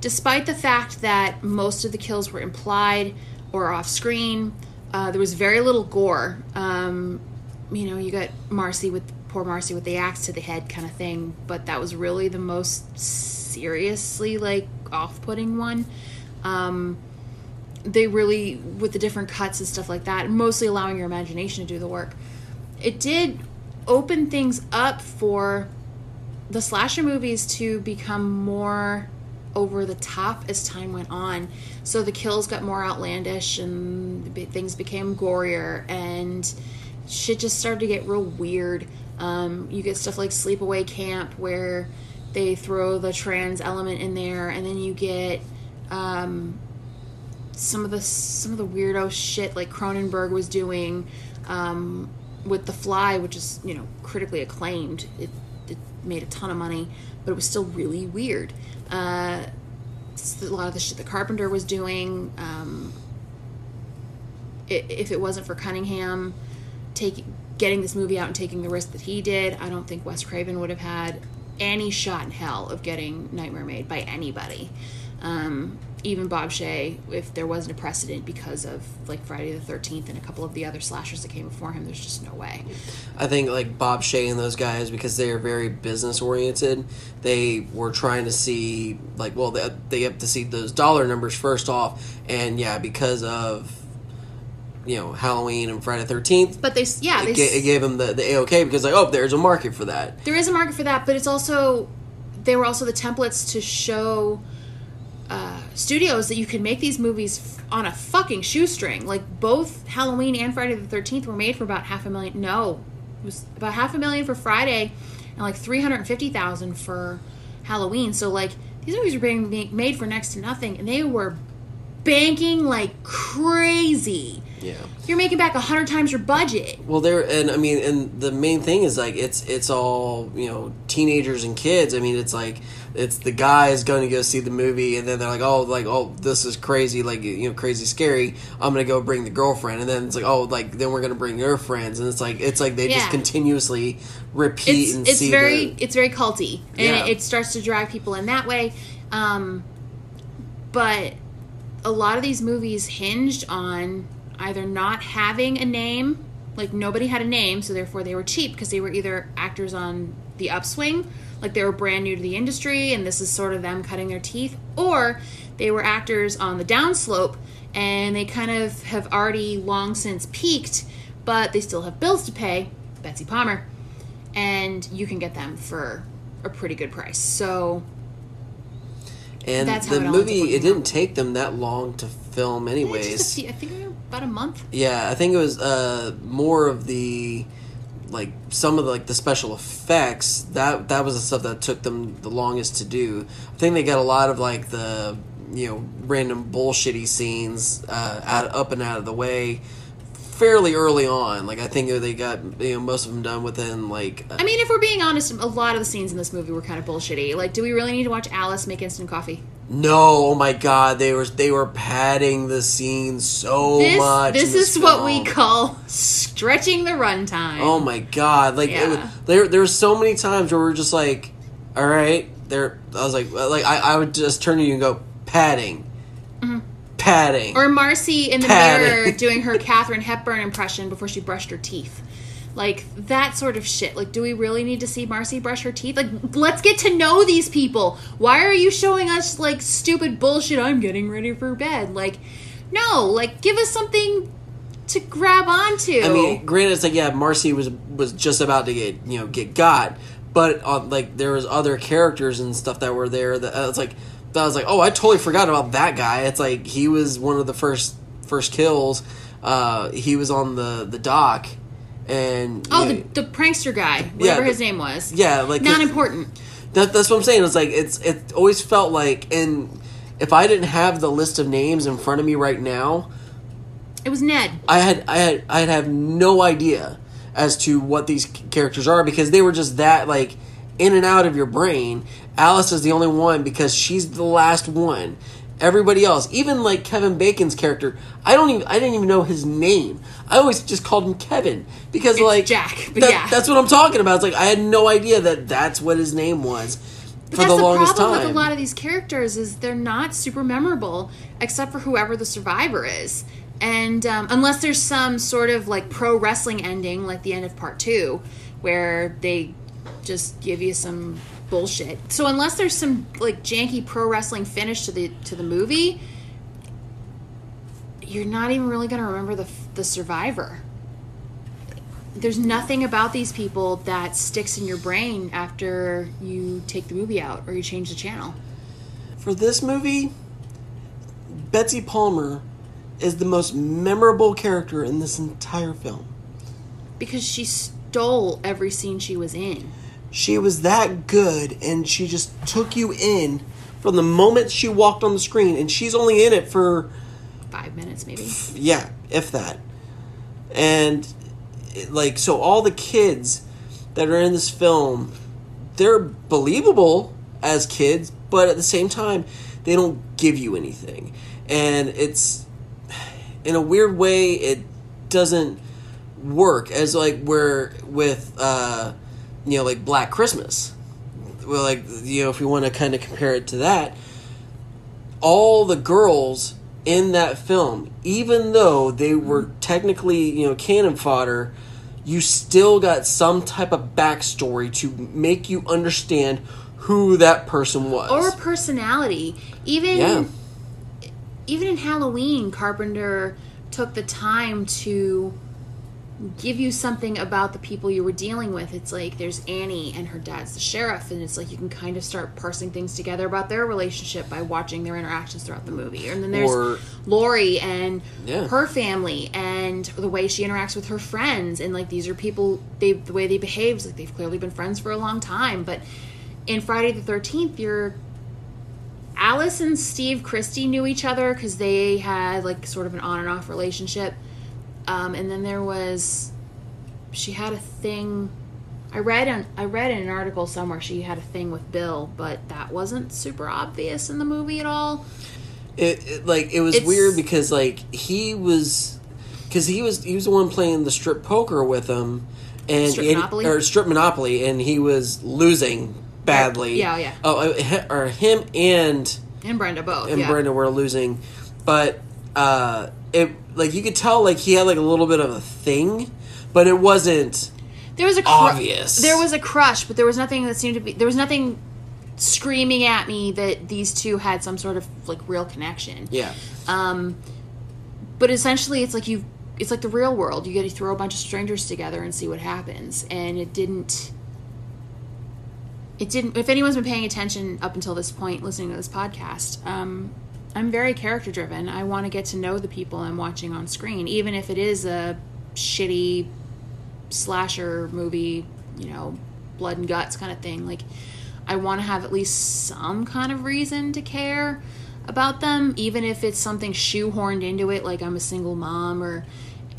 despite the fact that most of the kills were implied or off screen, uh, there was very little gore. Um, you know, you got Marcy with poor Marcy with the axe to the head kind of thing, but that was really the most seriously like off putting one. Um, they really, with the different cuts and stuff like that, mostly allowing your imagination to do the work. It did open things up for the slasher movies to become more over the top as time went on. So the kills got more outlandish and things became gorier and shit just started to get real weird. Um, you get stuff like Sleepaway Camp where they throw the trans element in there, and then you get um, some of the some of the weirdo shit like Cronenberg was doing um, with The Fly, which is you know critically acclaimed. It, it made a ton of money, but it was still really weird. Uh, a lot of the shit that Carpenter was doing. Um, i if it wasn't for Cunningham taking getting this movie out and taking the risk that he did, I don't think Wes Craven would have had any shot in hell of getting Nightmare made by anybody. Um, even Bob Shaye, if there wasn't a precedent because of like Friday the Thirteenth and a couple of the other slashers that came before him, there's just no way. I think like Bob Shaye and those guys because they are very business oriented. They were trying to see like well they, they have to see those dollar numbers first off, and yeah, because of you know Halloween and Friday Thirteenth, But they, yeah, they, it, ga- s- it gave them the the a okay because like oh there's a market for that. there is a market for that, but it's also they were also the templates to show uh, studios that you could make these movies f- on a fucking shoestring. Like both Halloween and Friday the Thirteenth were made for about half a million. No, it was about half a million for Friday, and like three hundred and fifty thousand for Halloween. So like these movies were being ma- made for next to nothing, and they were banking like crazy. Yeah. You're making back a hundred times your budget. Well, there and I mean, and the main thing is like it's it's all you know teenagers and kids. I mean, it's like it's the guys going to go see the movie, and then they're like, oh, like oh, this is crazy, like you know, crazy scary. I'm gonna go bring the girlfriend, and then it's like, oh, like then we're gonna bring your friends, and it's like it's like they Yeah. just continuously repeat it's and it's see very the, it's very culty and Yeah. it, it starts to drive people in that way um, but a lot of these movies hinged on either not having a name like nobody had a name so therefore they were cheap because they were either actors on the upswing like they were brand new to the industry and this is sort of them cutting their teeth or they were actors on the downslope and they kind of have already long since peaked but they still have bills to pay betsy palmer and you can get them for a pretty good price. So and that's the it all ends up movie it didn't out. take them that long to film, anyways. a few, I think about a month. Yeah, I think it was uh, more of the like some of the, like the special effects that that was the stuff that took them the longest to do. I think they got a lot of like the you know random bullshitty scenes uh, out up and out of the way fairly early on. Like I think they got you know most of them done within like uh, I mean, if we're being honest, a lot of the scenes in this movie were kind of bullshitty. Like, do we really need to watch Alice make instant coffee? No, oh my god, they were they were padding the scenes so This, much. this in is what we call stretching the runtime. Oh my god! Like Yeah. it, there, there were so many times where we're just like, "All right, there. I was like, like I, I would just turn to you and go padding, mm-hmm. padding. Or Marcy in the Padding. mirror doing her Katharine Hepburn impression before she brushed her teeth. Like that sort of shit. Like, do we really need to see Marcy brush her teeth? Like, let's get to know these people. Why are you showing us like stupid bullshit? I'm getting ready for bed. Like, no. Like, give us something to grab onto. I mean, granted, it's like yeah, Marcy was was just about to get you know get got, but uh, like there was other characters and stuff that were there that uh, it's like that was like, oh, I totally forgot about that guy. It's like he was one of the first first kills. Uh, he was on the the dock, and oh, know, the, the prankster guy, whatever the- his name was. yeah, like not important. That, that's what I'm saying. It's like it's it always felt like, and if I didn't have the list of names in front of me right now, It was Ned. I had I had I'd have no idea as to what these characters are because they were just that like in and out of your brain. Alice is the only one because she's the last one. Everybody else, even like Kevin Bacon's character, I don't even I didn't even know his name. I always just called him Kevin because like Jack, but that- yeah. that's what I'm talking about. It's like I had no idea that that's what his name was But for the the, longest problem time. with a lot of these characters is they're not super memorable except for whoever the survivor is and um, unless there's some sort of like pro wrestling ending like the end of part two where they just give you some bullshit so unless there's some like janky pro wrestling finish to the to the movie you're not even really going to remember the the survivor there's nothing about these people that sticks in your brain after you take the movie out or you change the channel. For this movie, Betsy Palmer is the most memorable character in this entire film. Because she stole every scene she was in. She was that good and she just took you in from the moment she walked on the screen and she's only in it for Five minutes, maybe. yeah, if that. And like so all the kids that are in this film, they're believable as kids, but at the same time, they don't give you anything. And it's in a weird way it doesn't work as like where with uh you know like Black Christmas. Well like you know if you want to kind of compare it to that, all the girls in that film, even though they were mm. technically, you know, cannon fodder, you still got some type of backstory to make you understand who that person was. Or personality. Even yeah. even in Halloween, Carpenter took the time to give you something about the people you were dealing with. It's like there's Annie and her dad's the sheriff, and it's like you can kind of start parsing things together about their relationship by watching their interactions throughout the movie. And then there's Or- Laurie and Yeah. her family and the way she interacts with her friends, and like these are people they the way they behave, like they've clearly been friends for a long time. But in Friday the Thirteenth, you're Alice and Steve Christy knew each other because they had like sort of an on and off relationship. Um, and then there was, she had a thing. I read an I read in an article somewhere she had a thing with Bill, but that wasn't super obvious in the movie at all. It, it like it was It's- weird because like he was because he was he was the one playing the strip poker with him and Strip Monopoly? or strip monopoly and he was losing badly. Yeah, yeah. Oh, uh, or him and And Brenda both. and yeah. Brenda were losing, but uh, it like you could tell like he had like a little bit of a thing, but it wasn't. There was a cru- obvious. There was a crush, but there was nothing that seemed to be. There was nothing screaming at me that these two had some sort of like real connection. Yeah, Um, but essentially, it's like you. It's like the real world. You get to throw a bunch of strangers together and see what happens, and it didn't. It didn't. If anyone's been paying attention up until this point, listening to this podcast, um, I'm very character driven. I want to get to know the people I'm watching on screen, even if it is a shitty slasher movie, you know, blood and guts kind of thing. Like, I want to have at least some kind of reason to care about them, even if it's something shoehorned into it, like I'm a single mom or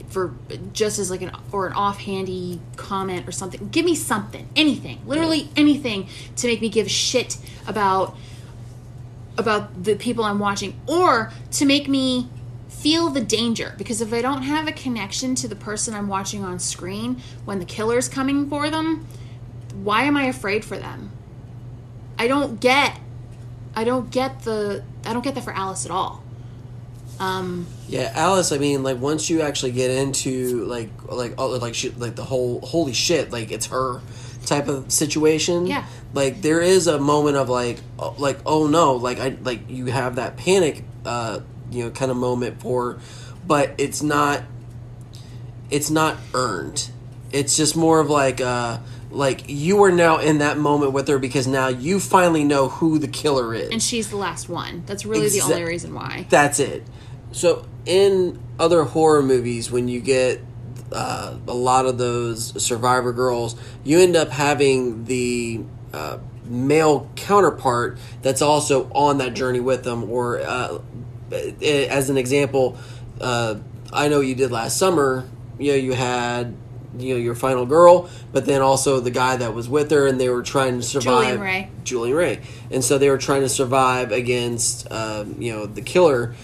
for just as like an or an offhandy comment or something. Give me something, anything, literally anything to make me give shit about about the people I'm watching or to make me feel the danger because if I don't have a connection to the person I'm watching on screen when the killer's coming for them, why am I afraid for them? I don't get I don't get the I don't get that for Alice at all. Um Yeah, Alice. I mean, like once you actually get into like like oh, like she, like the whole holy shit, like it's her type of situation. Yeah. Like there is a moment of like oh, like oh no, like I like you have that panic, uh, you know, kind of moment for, but it's not. It's not earned. It's just more of like uh like you are now in that moment with her because now you finally know who the killer is. and she's the last one. That's really the only reason why. That's it. So in other horror movies, when you get uh, a lot of those survivor girls, you end up having the uh, male counterpart that's also on that journey with them. Or uh, as an example, uh, I know you did last summer. You know, you had you know your final girl, but then also the guy that was with her, and they were trying to survive. Julian Ray. Julian Ray, and so they were trying to survive against um, you know the killer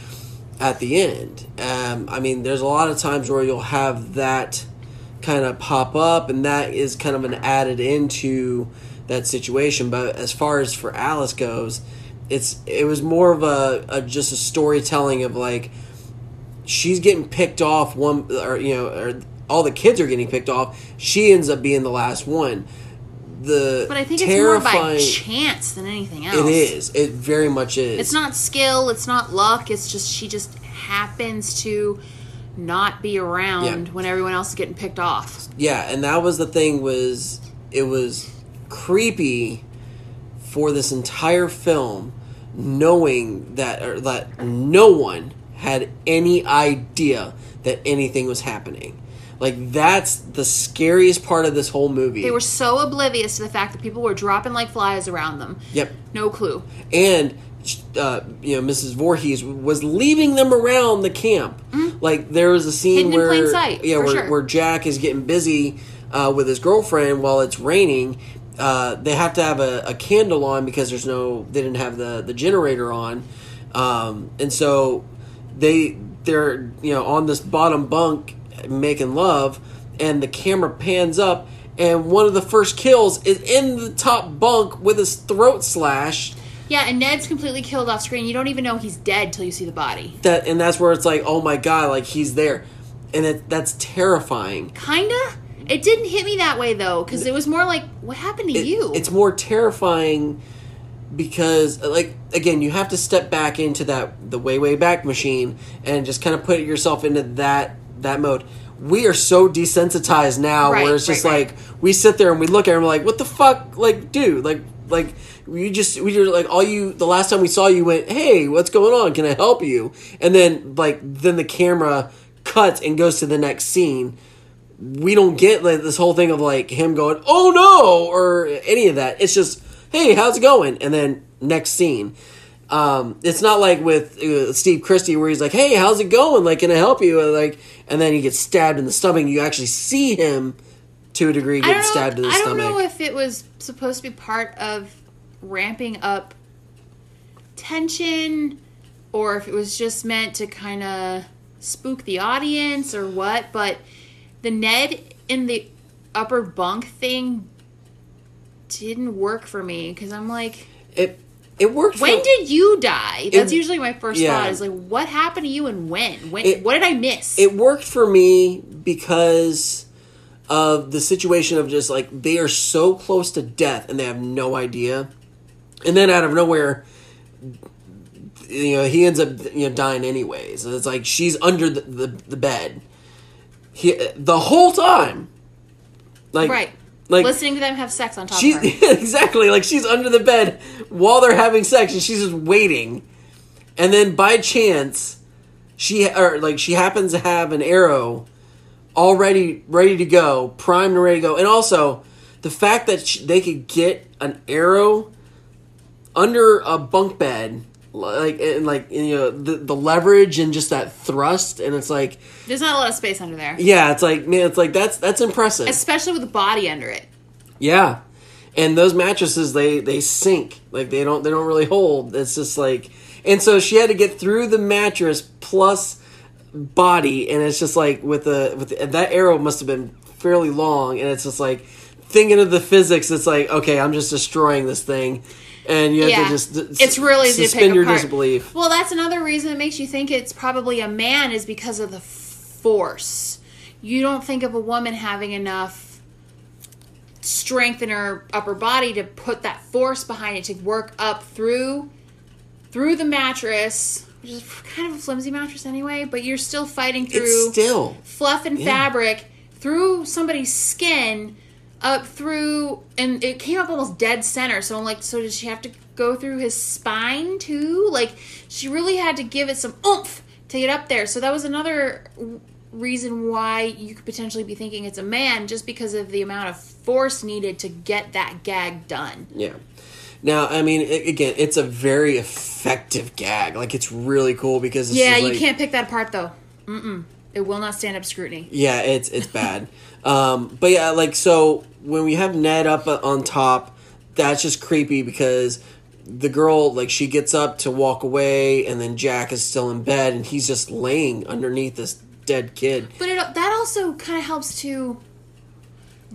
at the end. Um, I mean, there's a lot of times where you'll have that kind of pop up, and that is kind of an added into that situation. But as far as for Alice goes, it's it was more of a, a just a storytelling of like she's getting picked off one or you know or all the kids are getting picked off. She ends up being the last one. The But I think it's more by terrifying- chance than anything else. It is. It very much is. It's not skill, it's not luck, it's just she just happens to not be around Yeah. when everyone else is getting picked off. Yeah, and that was the thing was it was creepy for this entire film knowing that or that no one had any idea that anything was happening. Like that's the scariest part of this whole movie. They were so oblivious to the fact that people were dropping like flies around them. Yep. No clue. and uh, you know Mrs. Voorhees was leaving them around the camp. Like there was a scene Mm-hmm. Hidden in where plain sight, yeah, where, sure. where Jack is getting busy uh, with his girlfriend while it's raining. Uh, they have to have a, a candle on because there's no they didn't have the the generator on, um, and so they they're you know on this bottom bunk making love, and the camera pans up. And one of the first kills is in the top bunk with his throat slashed Yeah, and Ned's completely killed off screen. You don't even know he's dead till you see the body. that and that's where it's like oh my god like he's there and it, that's terrifying Kinda. It didn't hit me that way though, because it was more like, what happened to It- you? it's more terrifying because like again you have to step back into that the way way back machine and just kind of put yourself into that that mode. We are so desensitized now Right, where it's just right, like we sit there and we look at him like what the fuck? Like dude like like you just we were like all you the last time we saw you went hey what's going on? Can i help you? And then like then the camera cuts and goes to the next scene. We don't get like this whole thing of like him going oh no or any of that. It's just hey how's it going? And then next scene um, it's not like with uh, Steve Christy where he's like, "Hey, how's it going? Like, can I help you?" And like, and then he gets stabbed in the stomach. You actually see him to a degree I get stabbed in the stomach. I don't know if it was supposed to be part of ramping up tension, or if it was just meant to kind of spook the audience, or what. But the Ned in the upper bunk thing didn't work for me because I'm like, it it worked. when for, did you die? That's It- usually my first yeah. thought. Is like, what happened to you and when? When? It- what did I miss? it worked for me because of the situation of just like they are so close to death and they have no idea, and then out of nowhere, you know, he ends up you know dying anyways. And it's like she's under the the, the bed, he the whole time, like right. Like Listening to them have sex on top She's of her. exactly like she's under the bed while they're having sex, and she's just waiting. And then by chance, she or like she happens to have an arrow already ready to go, primed and ready to go. And also, the fact that sh they could get an arrow under a bunk bed, like and like you know the the leverage and just that thrust, and it's like There's not a lot of space under there. yeah, it's like man, it's like that's that's impressive. especially with the body under it. Yeah. And those mattresses they they sink. Like they don't they don't really hold. It's just like and so she had to get through the mattress plus body and it's just like with the with the, that arrow must have been fairly long and it's just like thinking of the physics it's like okay, I'm just destroying this thing. And you have Yeah. to just It's really suspend your disbelief. Well, that's another reason it makes you think it's probably a man is because of the force. You don't think of a woman having enough strength in her upper body to put that force behind it to work up through through the mattress, which is kind of a flimsy mattress anyway, but you're still fighting through It's still fluff and fabric through somebody's skin up through and it came up almost dead center so i'm like so did she have to go through his spine too like she really had to give it some oomph to get up there so that was another reason why you could potentially be thinking it's a man just because of the amount of force needed to get that gag done Yeah. Now, I mean, again, it's a very effective gag. Like, it's really cool because it's yeah just you like- can't pick that apart though Mm-mm. it will not stand up scrutiny Yeah, it's it's bad. um, but yeah, like so when we have Ned up on top, that's just creepy because the girl like she gets up to walk away, and then Jack is still in bed, and he's just laying underneath this dead kid. But it, that also kind of helps to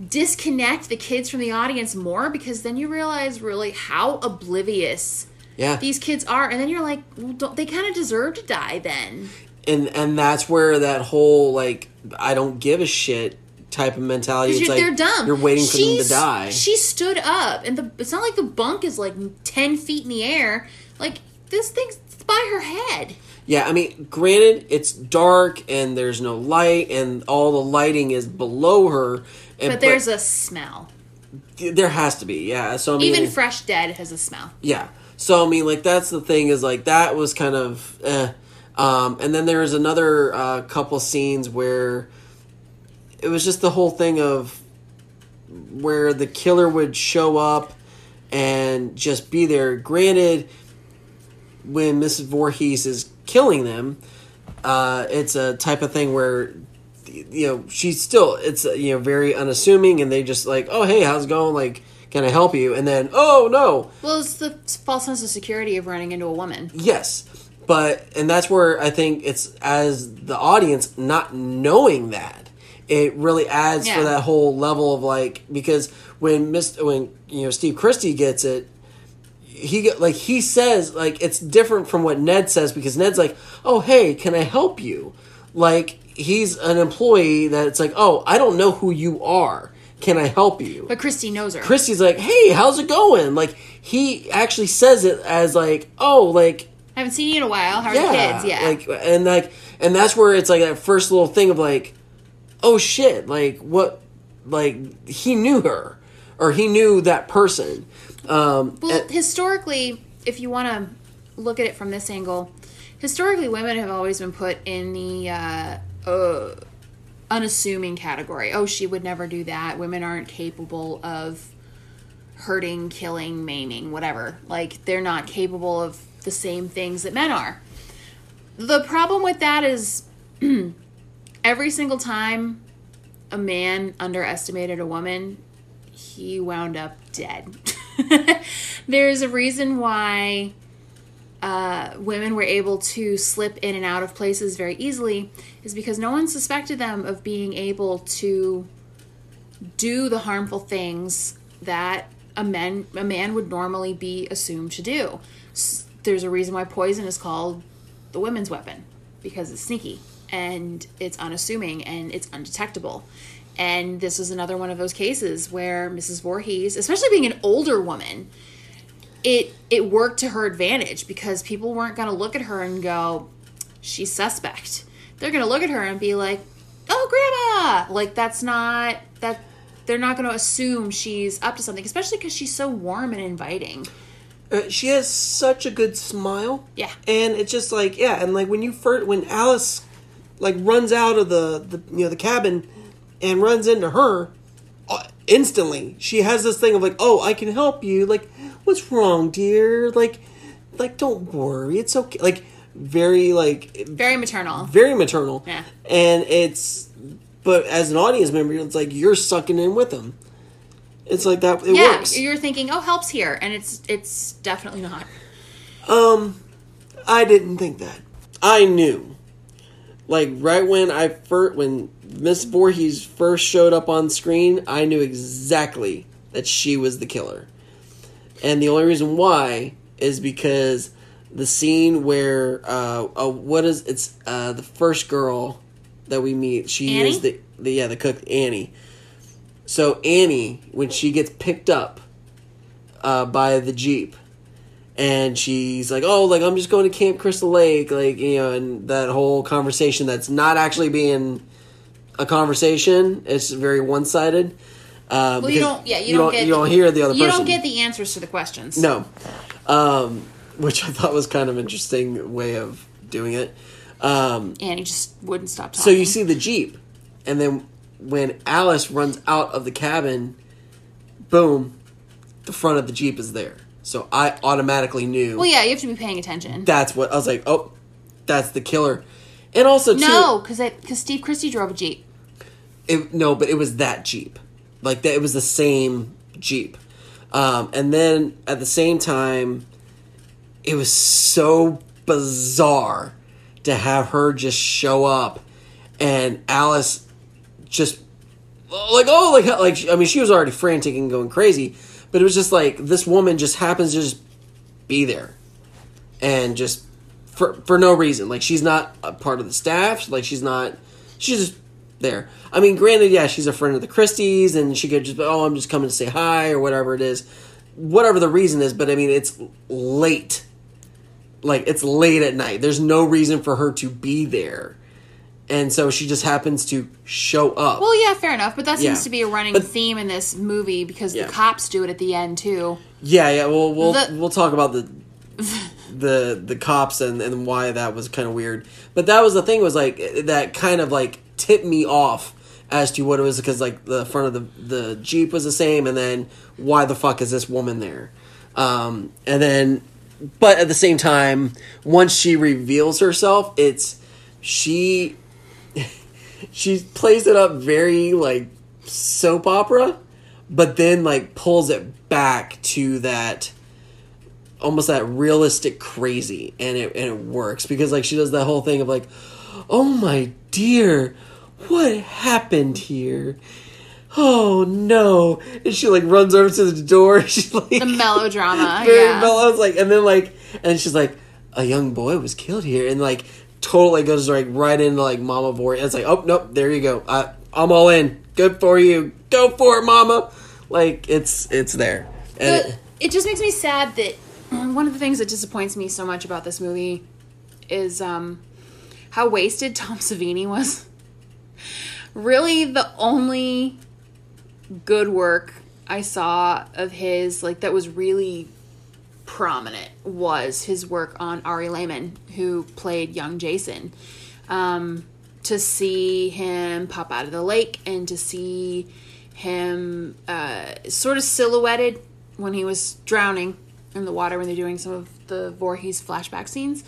disconnect the kids from the audience more because then you realize really how oblivious Yeah, these kids are, and then you're like, well, don't, they kind of deserve to die then. and and that's where that whole like I don't give a shit type of mentality. It's like they're dumb. You're waiting for them to die. She stood up, and the it's not like the bunk is like ten feet in the air. Like this thing's by her head. Yeah, I mean, granted, it's dark and there's no light, and all the lighting is below her. And, But there's a smell. there has to be, yeah. So I mean, Even fresh dead has a smell. yeah. So I mean, like that's the thing is like that was kind of, eh. Um, and then there was another uh, couple scenes where it was just the whole thing of where the killer would show up and just be there. Granted, when Mrs. Voorhees is killing them, uh, it's a type of thing where you know she's still it's you know very unassuming, and they just like, oh hey, how's it going? Like, can I help you? And then, oh no, Well, it's the false sense of security of running into a woman. yes. But and that's where I think it's as the audience not knowing that it really adds for that whole level of like because when Mr. when you know Steve Christy gets it he get like he says like it's different from what Ned says because Ned's like, "Oh, hey, can I help you?" Like he's an employee that it's like, "Oh, I don't know who you are. Can I help you?" But Christy knows her. Christy's like, "Hey, how's it going?" Like he actually says it as like, "Oh, like I haven't seen you in a while. How are yeah, the kids? Yeah. like and like and that's where it's like that first little thing of like, "Oh shit, like what like he knew her or he knew that person." Um Well, and- historically, if you want to look at it from this angle, historically, women have always been put in the uh, uh, unassuming category. Oh, she would never do that. Women aren't capable of hurting, killing, maiming, whatever. Like, they're not capable of the same things that men are. The problem with that is every single time a man underestimated a woman, he wound up dead. There's a reason why uh, women were able to slip in and out of places very easily, is because no one suspected them of being able to do the harmful things that a man a man would normally be assumed to do. There's a reason why poison is called the women's weapon because it's sneaky and it's unassuming and it's undetectable. And this is another one of those cases where Mrs. Voorhees, especially being an older woman, it it worked to her advantage because people weren't going to look at her and go, "She's suspect." They're going to look at her and be like, "Oh, grandma!" Like that's not that. They're not going to assume she's up to something, especially because she's so warm and inviting. Uh, she has such a good smile. Yeah. And it's just like yeah, and like when you first when Alice like runs out of the the you know the cabin and runs into her uh, instantly she has this thing of like oh I can help you like what's wrong dear like like don't worry it's okay like very like Very maternal. very maternal Yeah. and it's but as an audience member it's like you're sucking in with them it's like that it yeah, works you're thinking, "Oh, helps here," and it's it's definitely not. Um I didn't think that. I knew. Like right when I first when Miss Voorhees first showed up on screen, I knew exactly that she was the killer. and the only reason why is because the scene where uh, uh what is it's uh the first girl that we meet she Annie? is the, the yeah the cook Annie. So Annie when she gets picked up uh by the jeep and she's like, "Oh, like I'm just going to Camp Crystal Lake," like you know, and that whole conversation that's not actually being a conversation. It's very one sided. Uh, Well, you don't. Yeah, you, don't, get. you don't hear the other You person. don't get the answers to the questions. no, um, which I thought was kind of interesting way of doing it. Um, Annie just wouldn't stop talking. so you see the jeep, and then when Alice runs out of the cabin, boom, the front of the jeep is there. So I automatically knew. Well, yeah, you have to be paying attention. that's what I was like. Oh, that's the killer. And also too, no, because because Steve Christy drove a jeep. it, no, but it was that Jeep, like that. It was the same Jeep, um, and then at the same time, it was so bizarre to have her just show up, and Alice just like oh like like I mean she was already frantic and going crazy, but it was just like this woman just happens to just be there, and just for for no reason. Like she's not a part of the staff. Like she's not. She's just there. I mean, granted, yeah, she's a friend of the Christys, and she could just oh, I'm just coming to say hi or whatever it is, whatever the reason is. But I mean, it's late. Like it's late at night. There's no reason for her to be there, and so she just happens to show up. Well, yeah, fair enough. But that seems Yeah. to be a running But- theme in this movie because Yeah. the cops do it at the end too. Yeah, yeah. Well, we'll The- we'll talk about the the the cops and and why that was kind of weird. But that was the thing was like that kind of like tipped me off as to what it was because like the front of the the jeep was the same, and then why the fuck is this woman there? Um, and then, but at the same time, once she reveals herself, it's she she plays it up very like soap opera, but then like pulls it back to that almost that realistic crazy, and it and it works because like she does that whole thing of like, oh my dear, what happened here? Oh no! And she like runs over to the door. She's like The melodrama, very yeah. mellow. It's like, and then like, and she's like, a young boy was killed here, and like totally goes like right into like Mama Voorhees. It's like, oh nope, there you go. I, I'm all in. Good for you. Go for it, Mama. Like it's it's there. And it just makes me sad that one of the things that disappoints me so much about this movie is um, how wasted Tom Savini was. Really, the only good work I saw of his, like that was really prominent, was his work on Ari Lehman, who played young Jason. Um, to see him pop out of the lake and to see him uh, sort of silhouetted when he was drowning in the water when they're doing some of the Voorhees flashback scenes.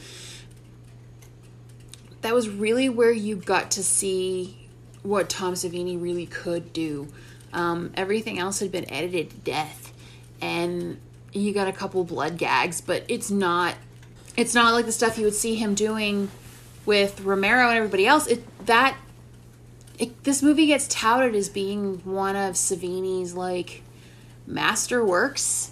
That was really where you got to see what Tom Savini really could do. Um, everything else had been edited to death, and you got a couple blood gags, but it's not. It's not like the stuff you would see him doing with Romero and everybody else. It that it, this movie gets touted as being one of Savini's like masterworks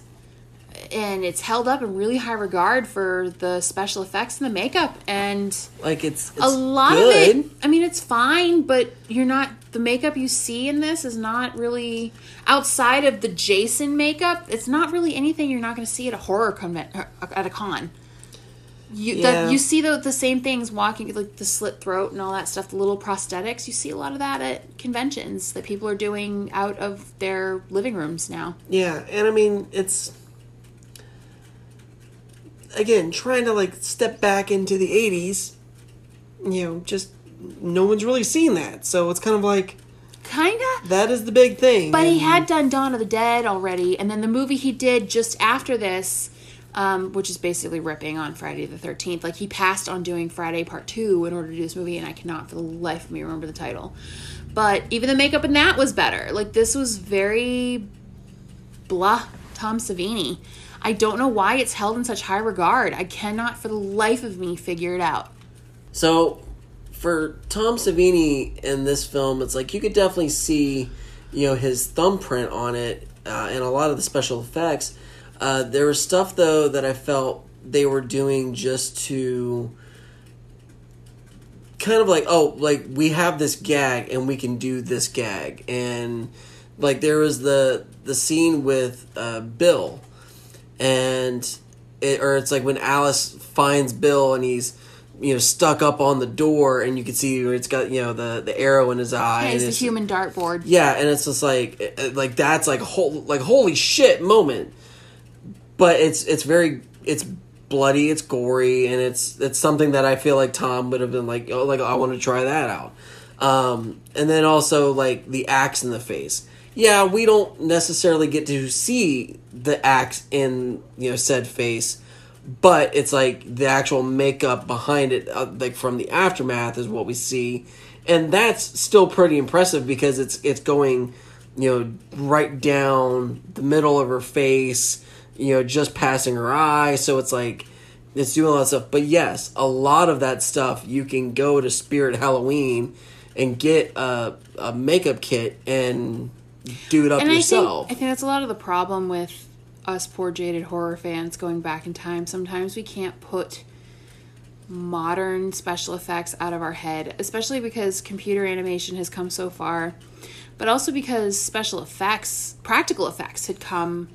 and it's held up in really high regard for the special effects and the makeup and like it's, it's a lot good. of it i mean it's fine but you're not the makeup you see in this is not really outside of the jason makeup it's not really anything you're not going to see at a horror convent uh, at a con you Yeah. the, you see the, the same things walking like the slit throat and all that stuff the little prosthetics you see a lot of that at conventions that people are doing out of their living rooms now Yeah, and I mean it's again trying to like step back into the '80s. You know, just no one's really seen that, so it's kind of like kinda that is the big thing. But he had done Dawn of the Dead already, and then the movie he did just after this, um, which is basically ripping on Friday the Thirteenth. Like he passed on doing Friday Part Two in order to do this movie, and I cannot for the life of me remember the title. But even the makeup in that was better. Like this was very blah Tom Savini. I don't know why it's held in such high regard. I cannot for the life of me figure it out. So, for Tom Savini in this film, it's like you could definitely see, you know, his thumbprint on it uh, and a lot of the special effects. Uh, there was stuff though that I felt they were doing just to kind of like oh like we have this gag and we can do this gag and like there was the the scene with uh, Bill and it, or it's like when Alice finds Bill and he's you know stuck up on the door and you can see it's got you know the the arrow in his eye Yeah, it's the it's- human dartboard. yeah, and it's just like uh, like that's like whole like holy shit moment. But it's it's very it's bloody, it's gory, and it's it's something that I feel like Tom would have been like, oh, like I want to try that out. Um, and then also like the axe in the face. Yeah, we don't necessarily get to see the axe in you know said face, but it's like the actual makeup behind it, uh, like from the aftermath, is what we see, and that's still pretty impressive because it's it's going, you know, right down the middle of her face, you know, just passing her eye. So it's like it's doing a lot of stuff. But yes, a lot of that stuff you can go to Spirit Halloween and get a, a makeup kit and do it up and yourself. I think I think that's a lot of the problem with us poor jaded horror fans going back in time. Sometimes we can't put modern special effects out of our head, especially because computer animation has come so far, but also because special effects, practical effects, had come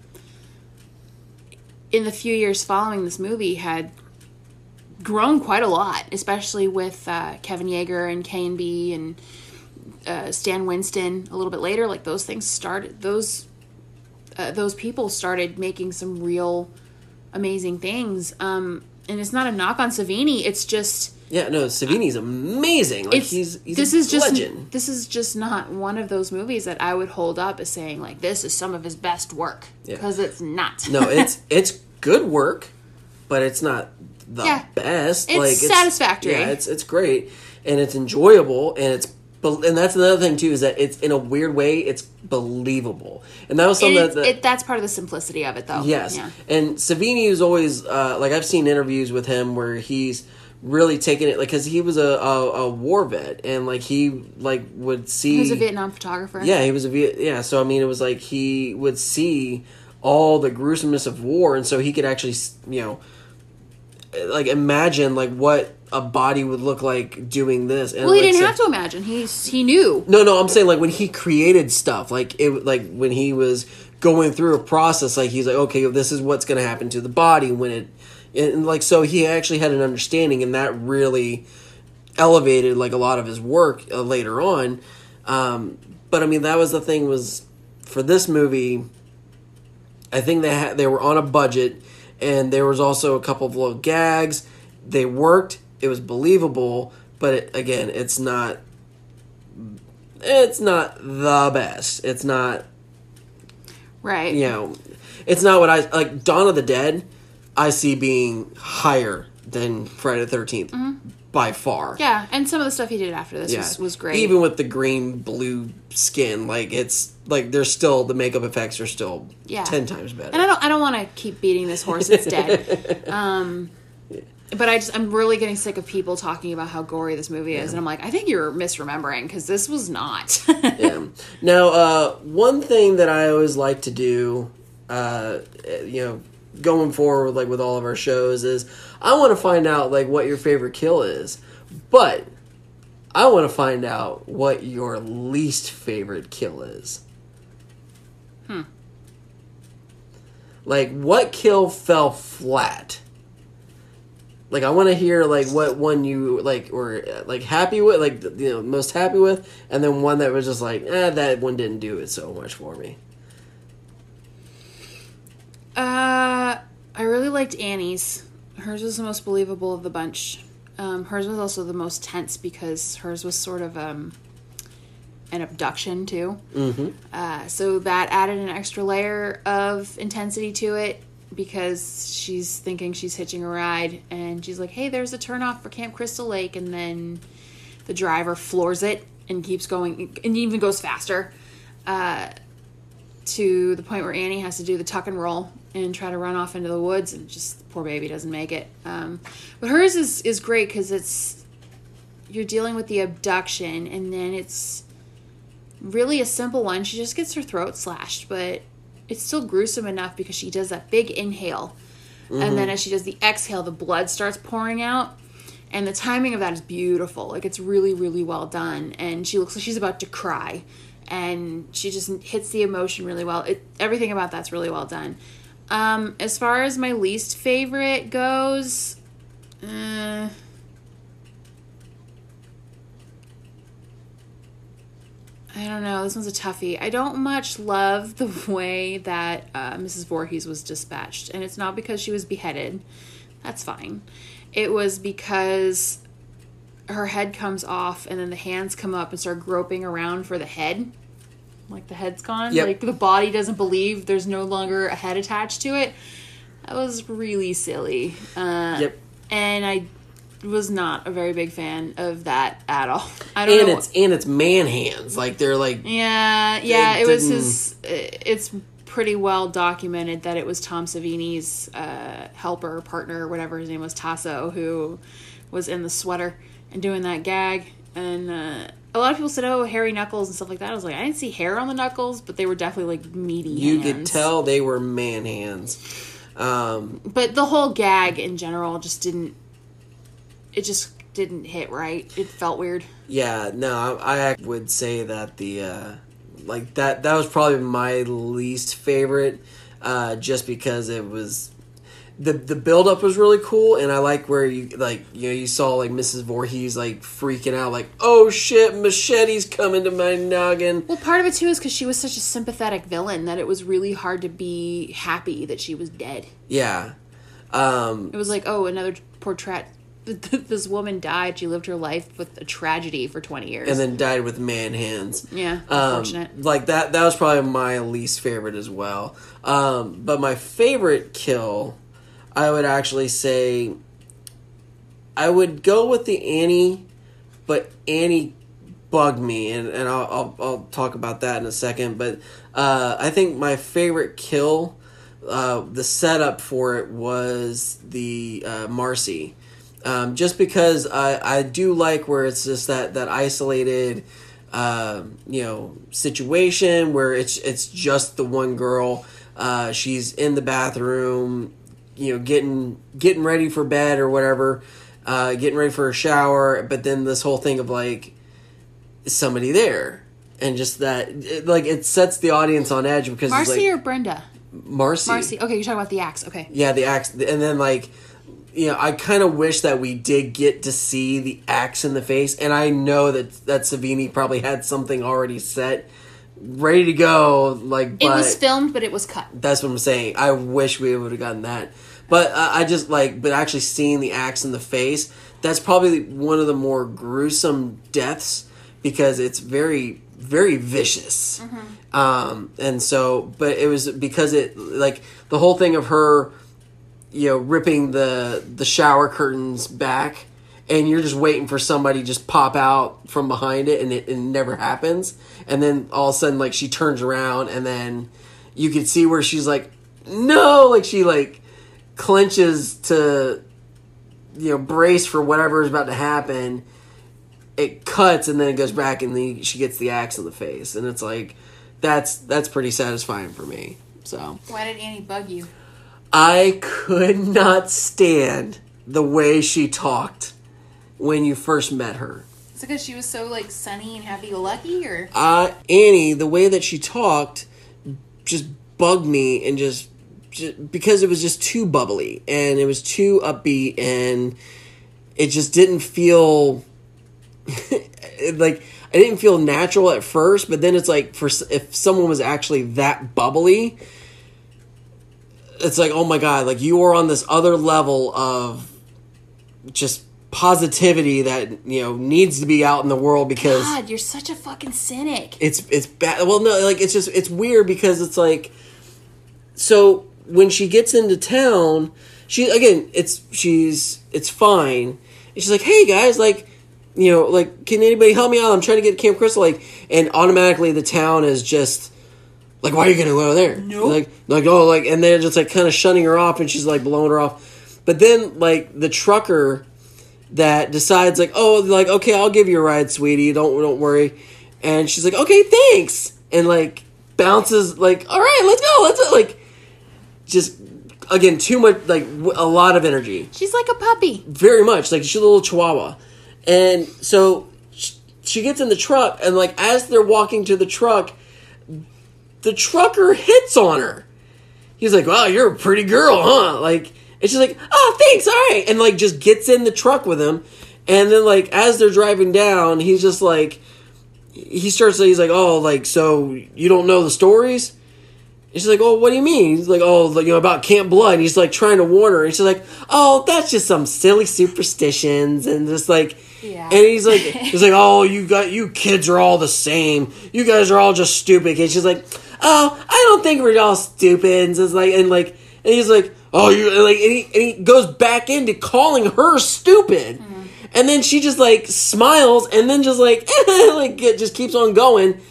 in the few years following this movie had grown quite a lot, especially with uh, Kevin Yagher and KNB and uh, Stan Winston a little bit later. Like those things started those uh, those people started making some real amazing things. Um, and it's not a knock on Savini. It's just yeah, no, Savini's amazing. Like it's he's he's this a is just legend. this is just not one of those movies that I would hold up as saying like this is some of his best work Yeah. because it's not. no, it's it's good work, but it's not the Yeah. best. It's like satisfactory. Yeah, it's it's great and it's enjoyable and it's and that's another thing too is that it's in a weird way it's believable and that was something that, that it, that's part of the simplicity of it, though. Yes, Yeah. and Savini is always uh, like I've seen interviews with him where he's really taking it like because he was a, a a war vet and like he like would see He was a Vietnam photographer. yeah he was a Viet yeah so I mean it was like he would see all the gruesomeness of war and so he could actually you know like imagine like what a body would look like doing this and Well, he like, didn't so- have to imagine. He's he knew. no, no, I'm saying like when he created stuff, like it, like when he was going through a process, like he's like, okay, this is what's going to happen to the body when it, and like so he actually had an understanding, and that really elevated like a lot of his work uh, later on. Um, but I mean, that was the thing was for this movie. I think they had they were on a budget, and there was also a couple of little gags. They worked. It was believable, but it, again, it's not it's not the best. It's not, Right. you know, it's not what I like. Dawn of the Dead, I see being higher than Friday the 13th by far. Yeah, and some of the stuff he did after this Yeah. was, was great. Even with the green blue skin, like it's like there's still the makeup effects are still Yeah. ten times better. and I don't I don't want to keep beating this horse. It's dead. um, but I just I'm really getting sick of people talking about how gory this movie is, and I'm like, I think you're misremembering because this was not. yeah. Now, uh, one thing that I always like to do, uh, you know, going forward, like with all of our shows, is I want to find out like what your favorite kill is, but I want to find out what your least favorite kill is. Hmm. Like what kill fell flat. Like I want to hear like what one you like or like happy with, like you know most happy with, and then one that was just like, eh, that one didn't do it so much for me. Uh, I really liked Annie's. Hers was the most believable of the bunch. Um, hers was also the most tense because hers was sort of um, an abduction too. Mm-hmm. Uh, so that added an extra layer of intensity to it because she's thinking she's hitching a ride and she's like, "Hey, there's a turnoff for Camp Crystal Lake," and then the driver floors it and keeps going and even goes faster. Uh, to the point where Annie has to do the tuck and roll and try to run off into the woods, and just the poor baby doesn't make it. Um, but hers is is great because it's you're dealing with the abduction, and then it's really a simple one. She just gets her throat slashed, but it's still gruesome enough because she does that big inhale, and then as she does the exhale, the blood starts pouring out. And the timing of that is beautiful. Like it's really, really well done. And she looks like she's about to cry, and she just hits the emotion really well. It everything about that's really well done. Um, as far as my least favorite goes, uh, I don't know. This one's a toughie. I don't much love the way that uh, Mrs. Voorhees was dispatched, and it's not because she was beheaded. That's fine. It was because her head comes off, and then the hands come up and start groping around for the head. Like the head's gone. Yep. Like the body doesn't believe there's no longer a head attached to it. That was really silly. Uh, Yep. And I was not a very big fan of that at all. I don't And know. it's and it's man hands. Like they're like Yeah, yeah, It it, was his. It's pretty well documented that it was Tom Savini's uh, helper, partner, whatever his name was, Taso, who was in the sweater and doing that gag. And uh, a lot of people said, "Oh, hairy knuckles and stuff like that." I was like, I didn't see hair on the knuckles, but they were definitely like meaty. you could tell they were man hands. Um, but the whole gag in general just didn't. It just didn't hit right. It felt weird. Yeah, no, I, I would say that the uh, like that that was probably my least favorite, uh, just because it was the the build up was really cool, and I like where you like you know you saw like Mrs. Voorhees like freaking out like oh shit machete's coming to my noggin. Well, part of it too is because she was such a sympathetic villain that it was really hard to be happy that she was dead. Yeah, um, It was like, oh, another portrait. This woman died. She lived her life with a tragedy for twenty years. and then died with man hands. yeah, Um, unfortunate. like that that was probably my least favorite as well um, but my favorite kill i would actually say i would go with the annie but annie bugged me and, and I'll, I'll, I'll talk about that in a second but uh, i think my favorite kill uh, the setup for it was the uh, marcy. Um, just because I, I do like where it's just that that isolated uh, you know situation where it's it's just the one girl. Uh, she's in the bathroom you know getting getting ready for bed or whatever uh, getting ready for a shower but then this whole thing of like somebody there and just that it, like it sets the audience on edge because it's Marcy like or Brenda? Marcy Marcy. Okay, you're talking about the axe. Okay. yeah, the axe, and then like, you know, I kind of wish that we did get to see the axe in the face, and I know that that Savini probably had something already set, ready to go. Like, It was filmed, but it was cut. that's what I'm saying. I wish we would have gotten that, but uh, I just like, but actually seeing the axe in the face, that's probably one of the more gruesome deaths because it's very very vicious. Um, and so, but it was because it like the whole thing of her, you know, ripping the the shower curtains back, and you're just waiting for somebody just pop out from behind it, and it, it never happens. And then all of a sudden, like she turns around, and then you could see where she's like, no, like she like clenches to, you know, brace for whatever is about to happen. It cuts and then it goes back and then she gets the axe in the face. And it's like that's that's pretty satisfying for me. So. Why did Annie bug you? i could not stand the way she talked when you first met her because she was so like sunny and happy go lucky, or? Uh annie the way that she talked just bugged me and just, just because it was just too bubbly and it was too upbeat and it just didn't feel like I didn't feel natural at first, but then it's like for if someone was actually that bubbly, it's like oh my god, like you are on this other level of just positivity that you know needs to be out in the world because God, you're such a fucking cynic. it's it's bad. Well, no, like it's just it's weird because it's like so when she gets into town, she again it's she's it's fine. And she's like, hey guys, like you know, like can anybody help me out? I'm trying to get to Camp Crystal Lake, and automatically the town is just like, why are you gonna go there? Nope. Like like oh like, and they're just like kind of shutting her off, and she's like blowing her off. But then like the trucker that decides like oh like okay I'll give you a ride, sweetie. Don't don't worry. And she's like okay thanks. And like bounces like, all right, let's go, let's like, just again too much like w- a lot of energy, She's like a puppy. very much like she's a little chihuahua, and so sh- she gets in the truck and like as they're walking to the truck, the trucker hits on her. He's like, "Wow, you're a pretty girl, huh?" Like, and she's like, "Oh, thanks, all right," and like just gets in the truck with him, and then like as they're driving down, he's just like, he starts. He's like, "Oh, like so you don't know the stories?" And she's like, "Oh, what do you mean?" He's like, "Oh, like, you know about Camp Blood." And he's like trying to warn her, and she's like, "Oh, that's just some silly superstitions," and just like. Yeah. And he's like, he's like, oh, you got you kids are all the same. You guys are all just stupid. And she's like, oh, I don't think we're all stupid. And it's like, and like, and he's like, oh, you like, and he, and he goes back into calling her stupid. Mm. And then she just like smiles, and then just like, like it just keeps on going.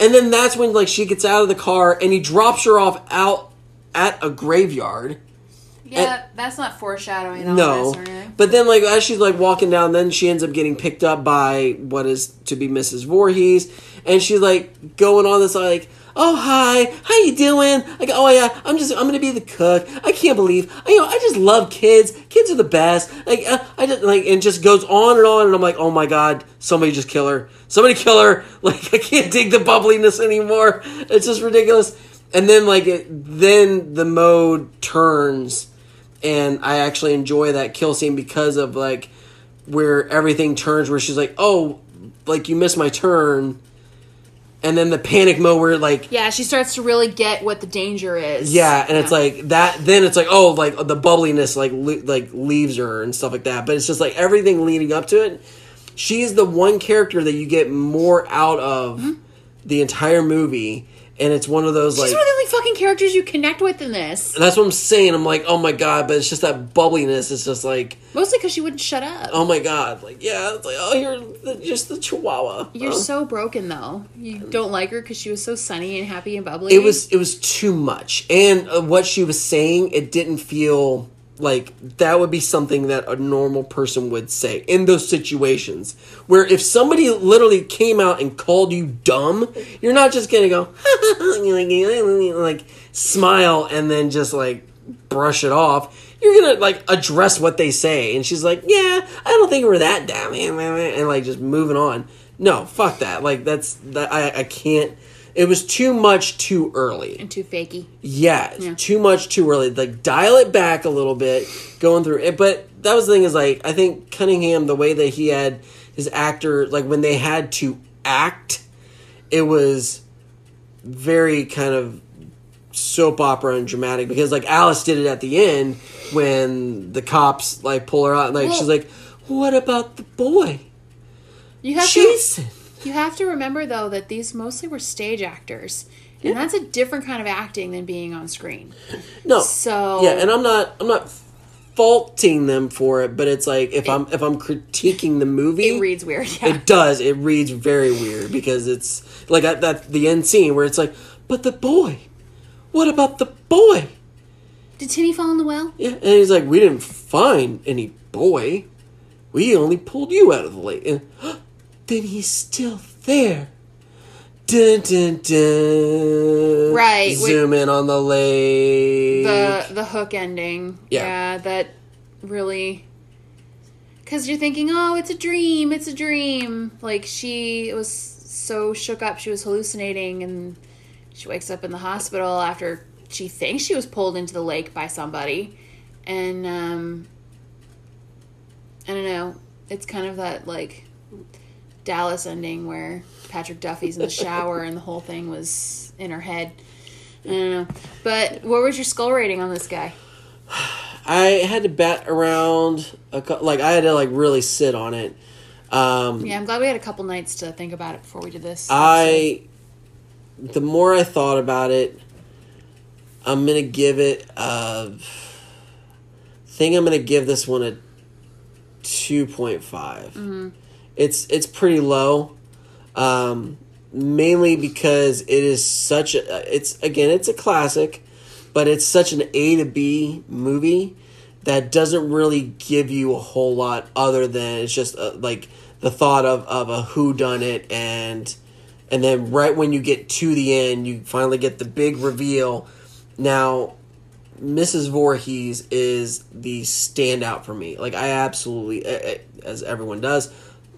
And then that's when like she gets out of the car, and he drops her off out at a graveyard. Yeah, that's not foreshadowing No, but then like as she's like walking down, then she ends up getting picked up by what is to be Mrs. Voorhees, and she's like going on this like, "Oh hi, how you doing?" Like, "Oh yeah, I'm just I'm gonna be the cook. I can't believe you know I just love kids. Kids are the best." Like uh, I just like and just goes on and on, and I'm like, "Oh my god, somebody just kill her! Somebody kill her!" Like I can't dig the bubbliness anymore. It's just ridiculous. And then like it, then the mode turns and I actually enjoy that kill scene because of like where everything turns where she's like, "Oh, like you missed my turn." And then the panic mode where like Yeah, she starts to really get what the danger is. yeah, and it's like that then it's like oh, like the bubbliness like le- like leaves her and stuff like that. But it's just like everything leading up to it. She's the one character that you get more out of mm-hmm. the entire movie and it's one of those She's like one of the only fucking characters you connect with in this. that's what I'm saying. I'm like, "Oh my god," but it's just that bubbliness. It's just like Mostly because she wouldn't shut up. Oh my god! Like yeah, it's like oh you're the, just the Chihuahua. You're Oh. so broken though. You don't like her because she was so sunny and happy and bubbly. It was it was too much, and uh, what she was saying, it didn't feel like that would be something that a normal person would say in those situations. Where if somebody literally came out and called you dumb, you're not just gonna go like smile and then just like brush it off. You're gonna like address what they say, and she's like, "Yeah, I don't think we're that dumb," and like just moving on. No, fuck that. Like that's that I I can't. It was too much too early. and too fakey. Yeah, Yeah. too much too early. Like dial it back a little bit, going through it. But that was the thing is like I think Cunningham, the way that he had his actor, like when they had to act, it was very kind of soap opera and dramatic because like Alice did it at the end when the cops like pull her out and like Well- she's like, "What about the boy, You have Jason?" to you have to remember though that these mostly were stage actors. And that's a different kind of acting than being on screen. No. So yeah, and I'm not I'm not faulting them for it, but it's like if I'm if I'm critiquing the movie, it reads weird. Yeah. It does. It reads very weird because it's like at that the end scene where it's like, but the boy. What about the boy? Did Timmy fall in the well? Yeah, and he's like, we didn't find any boy. We only pulled you out of the lake. And then he's still there. Dun dun dun. Right. Zoom in on the lake. The the hook ending. Yeah. that really cuz you're thinking, "Oh, it's a dream. It's a dream." Like she was so shook up she was hallucinating and she wakes up in the hospital after she thinks she was pulled into the lake by somebody. And um I don't know. It's kind of that like Dallas ending where Patrick Duffy's in the shower and the whole thing was in her head. I don't know. But what was your skull rating on this guy? I had to bat around a cou- like I had to like really sit on it. Um, Yeah, I'm glad we had a couple nights to think about it before we did this. I the more I thought about it, I'm gonna give it a think I'm gonna give this one a two It's it's pretty low, um, mainly because it is such a it's again it's a classic, but it's such an A to B movie that doesn't really give you a whole lot other than it's just uh like the thought of of a who done it and and then right when you get to the end, you finally get the big reveal. Now, Mrs. Voorhees is the standout for me. Like I absolutely, as everyone does,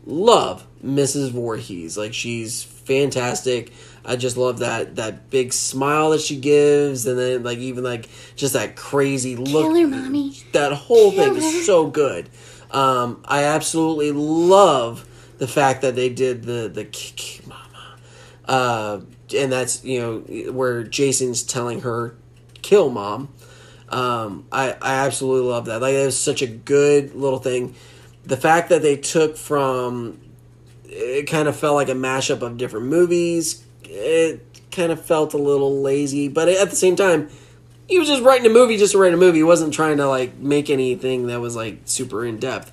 love Mrs. Voorhees. Like she's fantastic. I just love that that big smile that she gives, and then like even like just that crazy look. Kill her, mommy. That whole Kill thing her. is so good. Um, I absolutely love the fact that they did the the kick mama, uh, and that's you know where Jason's telling her kill mom. Um, I I absolutely love that. Like it was such a good little thing. The fact that they took from it kind of felt like a mashup of different movies. It kind of felt a little lazy, but at the same time, he was just writing a movie just to write a movie. He wasn't trying to like make anything that was like super in depth.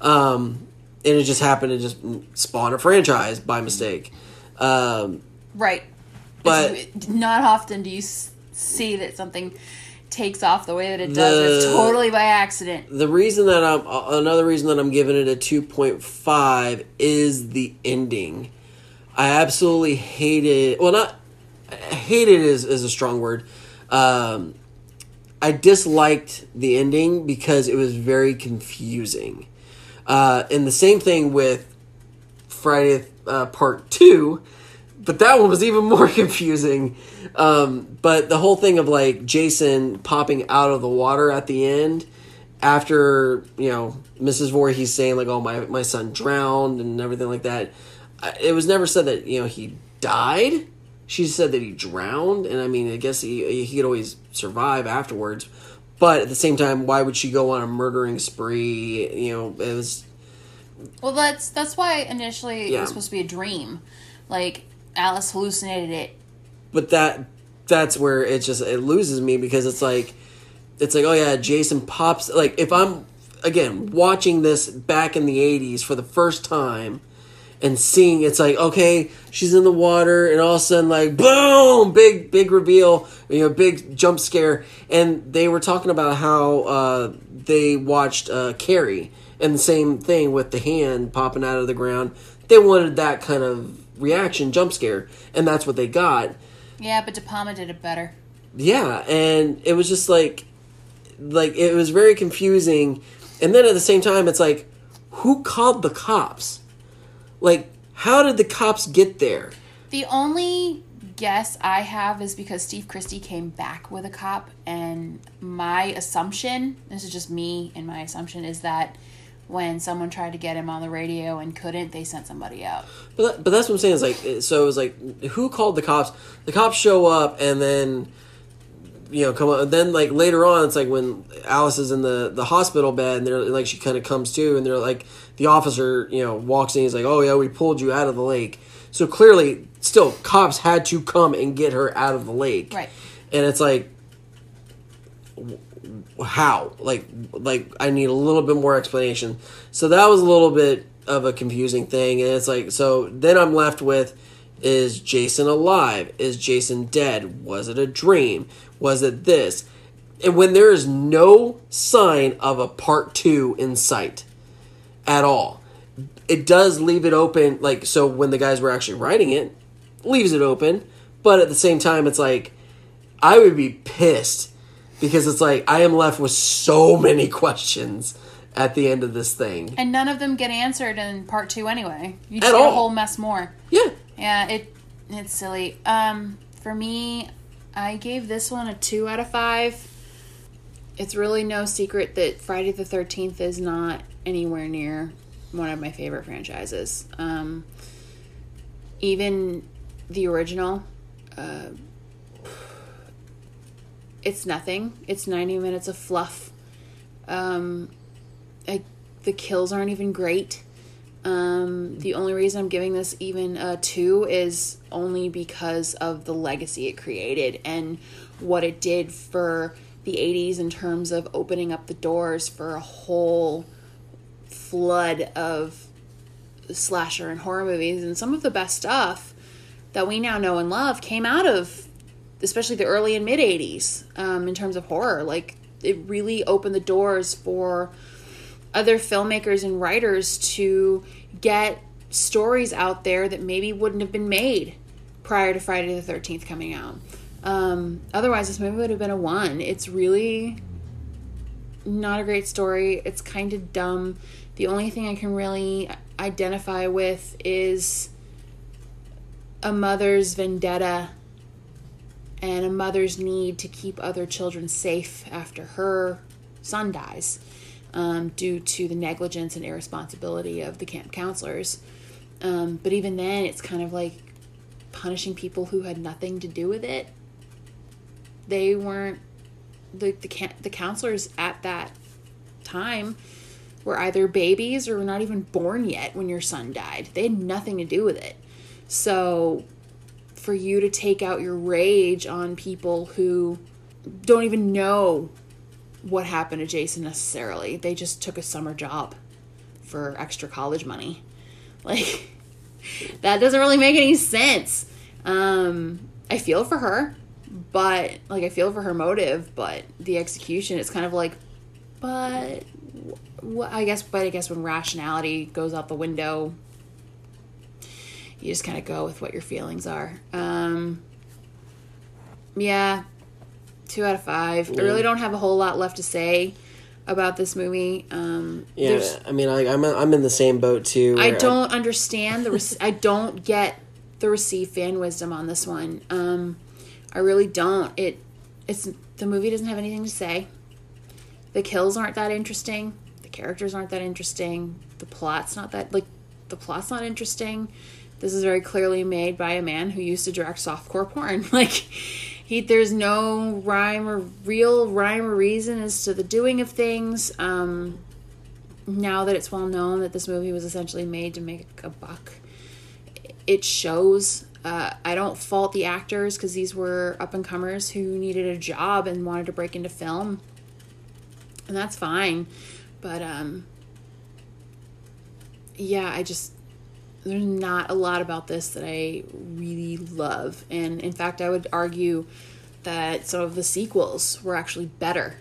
Um, and it just happened to just spawn a franchise by mistake. Um, Right. But- It's- not often do you see that something takes off the way that it does. The- it's totally by accident. the reason that I'm another reason that I'm giving it a 2.5 is the ending. I absolutely hated well not hated is, is a strong word. Um, I disliked the ending because it was very confusing. Uh, and the same thing with Friday uh, Part Two, but that one was even more confusing. Um, but the whole thing of like Jason popping out of the water at the end after you know Mrs. Voorhees saying like, "Oh my my son drowned" and everything like that. It was never said that you know he died. She said that he drowned, and I mean, I guess he he could always survive afterwards. But at the same time, why would she go on a murdering spree? You know, it was Well, that's that's why initially it was supposed to be a dream. Like Alice hallucinated it. but that that's where it just it loses me because it's like it's like oh yeah jason pops like if i'm again watching this back in the 80s for the first time and seeing it's like okay she's in the water and all of a sudden like boom big big reveal you know big jump scare and they were talking about how uh, they watched uh, carrie and the same thing with the hand popping out of the ground they wanted that kind of reaction jump scare. And that's what they got. Yeah, but De Palma did it better. yeah and it was just like like it was very confusing. And then at the same time it's like who called the cops? Like how did the cops get there? The only guess I have is because Steve Christy came back with a cop, and my assumption this is just me and my assumption is that when someone tried to get him on the radio and couldn't, they sent somebody out. but, that, but that's what i'm saying is like so it was like who called the cops the cops show up and then you know come on then like later on it's like when alice is in the the hospital bed and they're like she kind of comes to and they're like the officer you know walks in he's like oh yeah we pulled you out of the lake so clearly still cops had to come and get her out of the lake Right. and it's like how? Like like i need a little bit more explanation. So that was a little bit of a confusing thing and it's like so then i'm left with is jason alive? Is jason dead? Was it a dream? Was it this? And when there is no sign of a part two in sight at all it does leave it open like so when the guys were actually writing it leaves it open but at the same time it's like i would be pissed because it's like i am left with so many questions at the end of this thing And none of them get answered in part two anyway. You At just get all. a whole mess more. yeah Yeah, it it's silly. Um, for me, I gave this one a two out of five. It's really no secret that Friday the Thirteenth is not anywhere near one of my favorite franchises. Um, even the original, uh, it's nothing. It's ninety minutes of fluff. Um, I, the kills aren't even great. Um, the only reason I'm giving this even a two is only because of the legacy it created and what it did for the 80s in terms of opening up the doors for a whole flood of slasher and horror movies. And some of the best stuff that we now know and love came out of especially the early and mid 80s um, in terms of horror. Like, it really opened the doors for other filmmakers and writers to get stories out there that maybe wouldn't have been made prior to Friday the 13th coming out. Um, otherwise, this movie would have been a one. It's really not a great story. It's kind of dumb. The only thing I can really identify with is a mother's vendetta and a mother's need to keep other children safe after her son dies um, due to the negligence and irresponsibility of the camp counselors. Um, but even then, it's kind of like punishing people who had nothing to do with it. They weren't the the the counselors at that time were either babies or were not even born yet when your son died. They had nothing to do with it. So for you to take out your rage on people who don't even know what happened to Jason necessarily. They just took a summer job for extra college money. Like that doesn't really make any sense. Um I feel for her, but like I feel for her motive, but the execution it's kind of like but I guess but I guess when rationality goes out the window, you just kind of go with what your feelings are. Um, yeah, two out of five. I really don't have a whole lot left to say about this movie. Um, Yeah, I mean, I, I'm I'm in the same boat too. I don't understand the. Rec- I don't get the receive fan wisdom on this one. Um, I really don't. It, it's the movie doesn't have anything to say. The kills aren't that interesting. The characters aren't that interesting. The plot's not that like the plot's not interesting. This is very clearly made by a man who used to direct softcore porn. Like he there's no rhyme or real rhyme or reason as to the doing of things. Um now that it's well known that this movie was essentially made to make a buck, it shows. Uh, I don't fault the actors because these were up and comers who needed a job and wanted to break into film, and that's fine. But um, yeah, I just there's not a lot about this that I really love, and in fact, I would argue that some of the sequels were actually better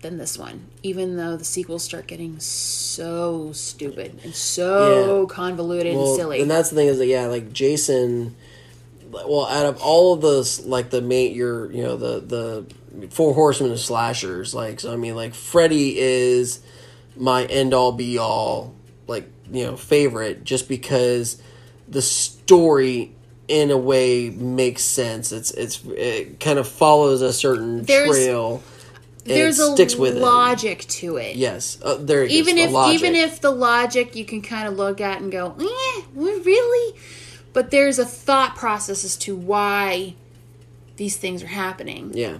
than this one, even though the sequels start getting so stupid and so Yeah. convoluted well, and silly. And that's the thing is that yeah, like Jason. Well, out of all of those, like the main, your you know the the four horsemen of slashers, like so. I mean, like Freddy is my end all be all, like you know favorite, just because the story in a way makes sense. It's it's it kind of follows a certain There's- trail. and There's it a sticks with it. logic to it. Yes, uh, there. It even is, if even if the logic you can kind of look at and go, eh, really? But there's a thought process as to why these things are happening. Yeah.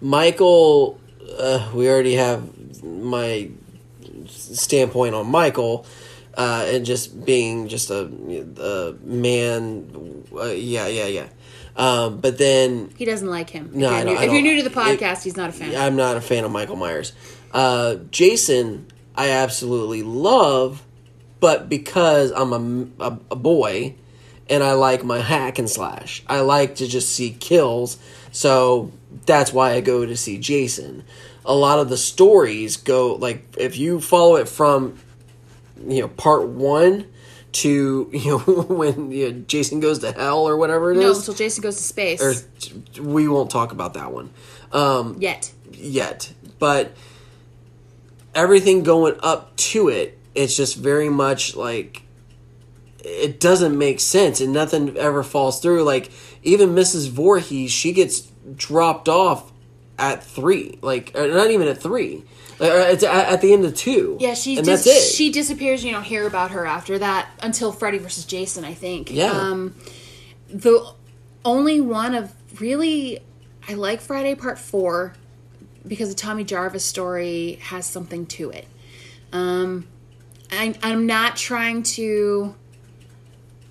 Michael, uh, we already have my standpoint on Michael, uh, and just being just a, a man. Uh, yeah, yeah, yeah. Um, but then He doesn't like him. No, if you're, don't- new, if you're new to the it- podcast, he's not a fan. I'm not a fan of Michael Myers. Uh, Jason, I absolutely love, but because I'm a, a, a boy and I like my hack and slash, I like to just see kills. So that's why I go to see Jason. A lot of the stories go like if you follow it from you know part one to you know when you know, Jason goes to hell or whatever it is. no, until Jason goes to space. or we won't talk about that one. Um, Yet. yet, but everything going up to it, it's just very much like it doesn't make sense and nothing ever falls through. Like even Mrs. Voorhees, she gets dropped off at three, like not even at three. Like, it's at, at the end of two. Yeah, she and dis- that's it. she disappears. You don't hear about her after that until Freddy versus Jason. I think. Yeah. Um, the only one of really, I like Friday Part Four because the Tommy Jarvis story has something to it. Um, I, I'm not trying to.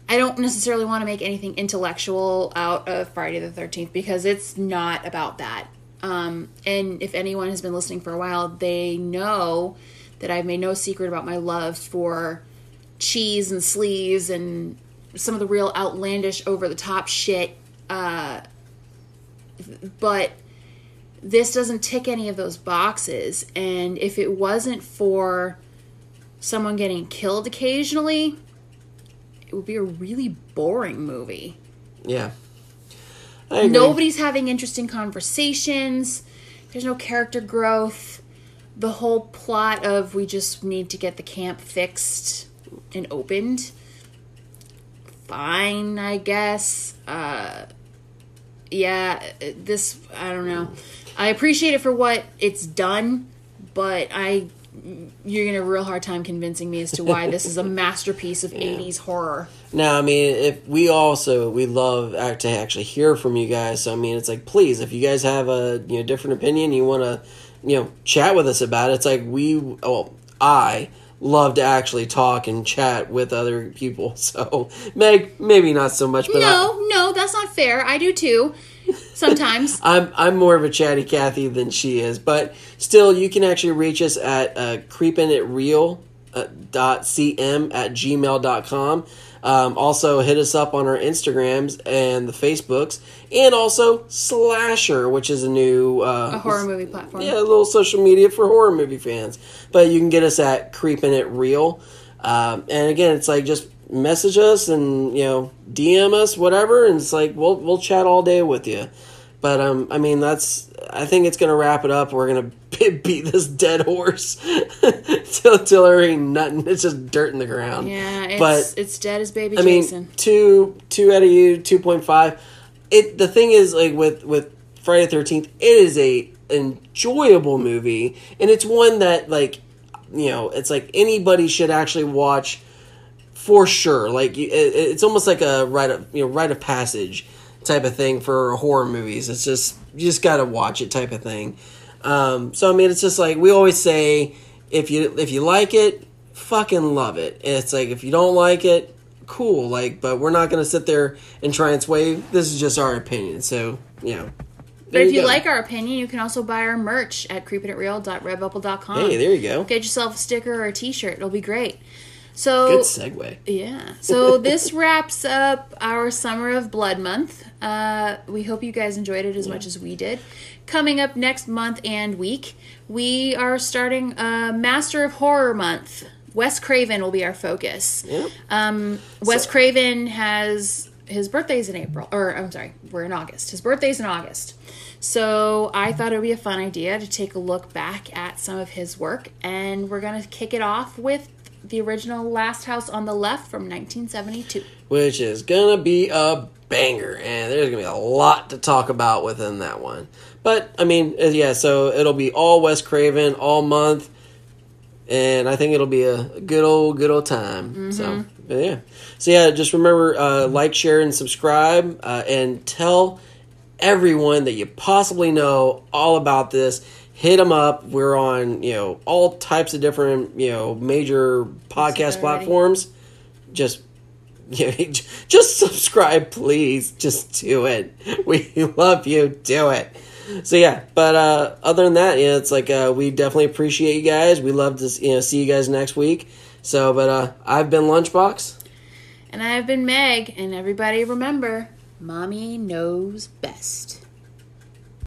I don't necessarily want to make anything intellectual out of Friday the 13th because it's not about that. Um, and if anyone has been listening for a while, they know that I've made no secret about my love for cheese and sleeves and some of the real outlandish, over the top shit. Uh, but this doesn't tick any of those boxes. And if it wasn't for someone getting killed occasionally, it would be a really boring movie. Yeah. Nobody's having interesting conversations. There's no character growth. The whole plot of we just need to get the camp fixed and opened. Fine, I guess. Uh, yeah, this I don't know. I appreciate it for what it's done, but I you're gonna have a real hard time convincing me as to why this is a masterpiece of 80s horror. Now, I mean, if we also we love to actually hear from you guys. So I mean, it's like please, if you guys have a you know different opinion, you want to you know chat with us about it. It's like we, well, I love to actually talk and chat with other people. So Meg, maybe not so much, but I, No, no, that's not fair. I do too. Sometimes. I'm I'm more of a chatty Cathy than she is, but still, you can actually reach us at uh, creepingitreal uh, dot cm at gmail.com. Um, also, hit us up on our Instagrams and the Facebooks, and also Slasher, which is a new uh, a horror movie platform. yeah, a little social media for horror movie fans. But you can get us at Creeping It Real. Um, and again, it's like just message us and you know DM us whatever, and it's like we'll we'll chat all day with you. But um, I mean that's I think it's gonna wrap it up. We're gonna beat this dead horse till till there ain't nothing. It's just dirt in the ground. Yeah, it's, but it's dead as baby I mean, two two out of you, two point five. It the thing is like with with Friday the Thirteenth, it is a enjoyable movie, and it's one that like you know, it's like anybody should actually watch for sure. Like it, it's almost like a rite of you know rite of passage type of thing for horror movies. It's just you just got to watch it type of thing. Um, so I mean, it's just like we always say, if you if you like it, fucking love it. And it's like if you don't like it, cool. Like, but we're not gonna sit there and try and sway. This is just our opinion. So you know. But if you go. like our opinion, you can also buy our merch at creepingitreal.redbubble.com. hey, there you go. Get yourself a sticker or a t-shirt. It'll be great. So Good segue. Yeah. So this wraps up our Summer of Blood month. Uh, we hope you guys enjoyed it as much as we did. Coming up next month and week, we are starting a Master of Horror month. Wes Craven will be our focus. Yep. Um, Wes So- Craven has his birthday's in April, or I'm sorry, we're in August. His birthday's in August. So I thought it would be a fun idea to take a look back at some of his work, and we're gonna kick it off with the original Last House on the Left from 1972. which is gonna be a banger, and there's gonna be a lot to talk about within that one. But I mean, uh, yeah, so it'll be all Wes Craven all month, and I think it'll be a good old, good old time. So yeah, so yeah, just remember uh, like, share, and subscribe, uh, and tell everyone that you possibly know all about this. Hit them up. We're on you know all types of different you know major podcast platforms. Just just subscribe, please. Just do it. We love you. Do it. So yeah, but uh, other than that, yeah, it's like uh, we definitely appreciate you guys. We love to you know see you guys next week. So, but uh, I've been Lunchbox. And I've been Meg, and everybody remember, Mommy knows best.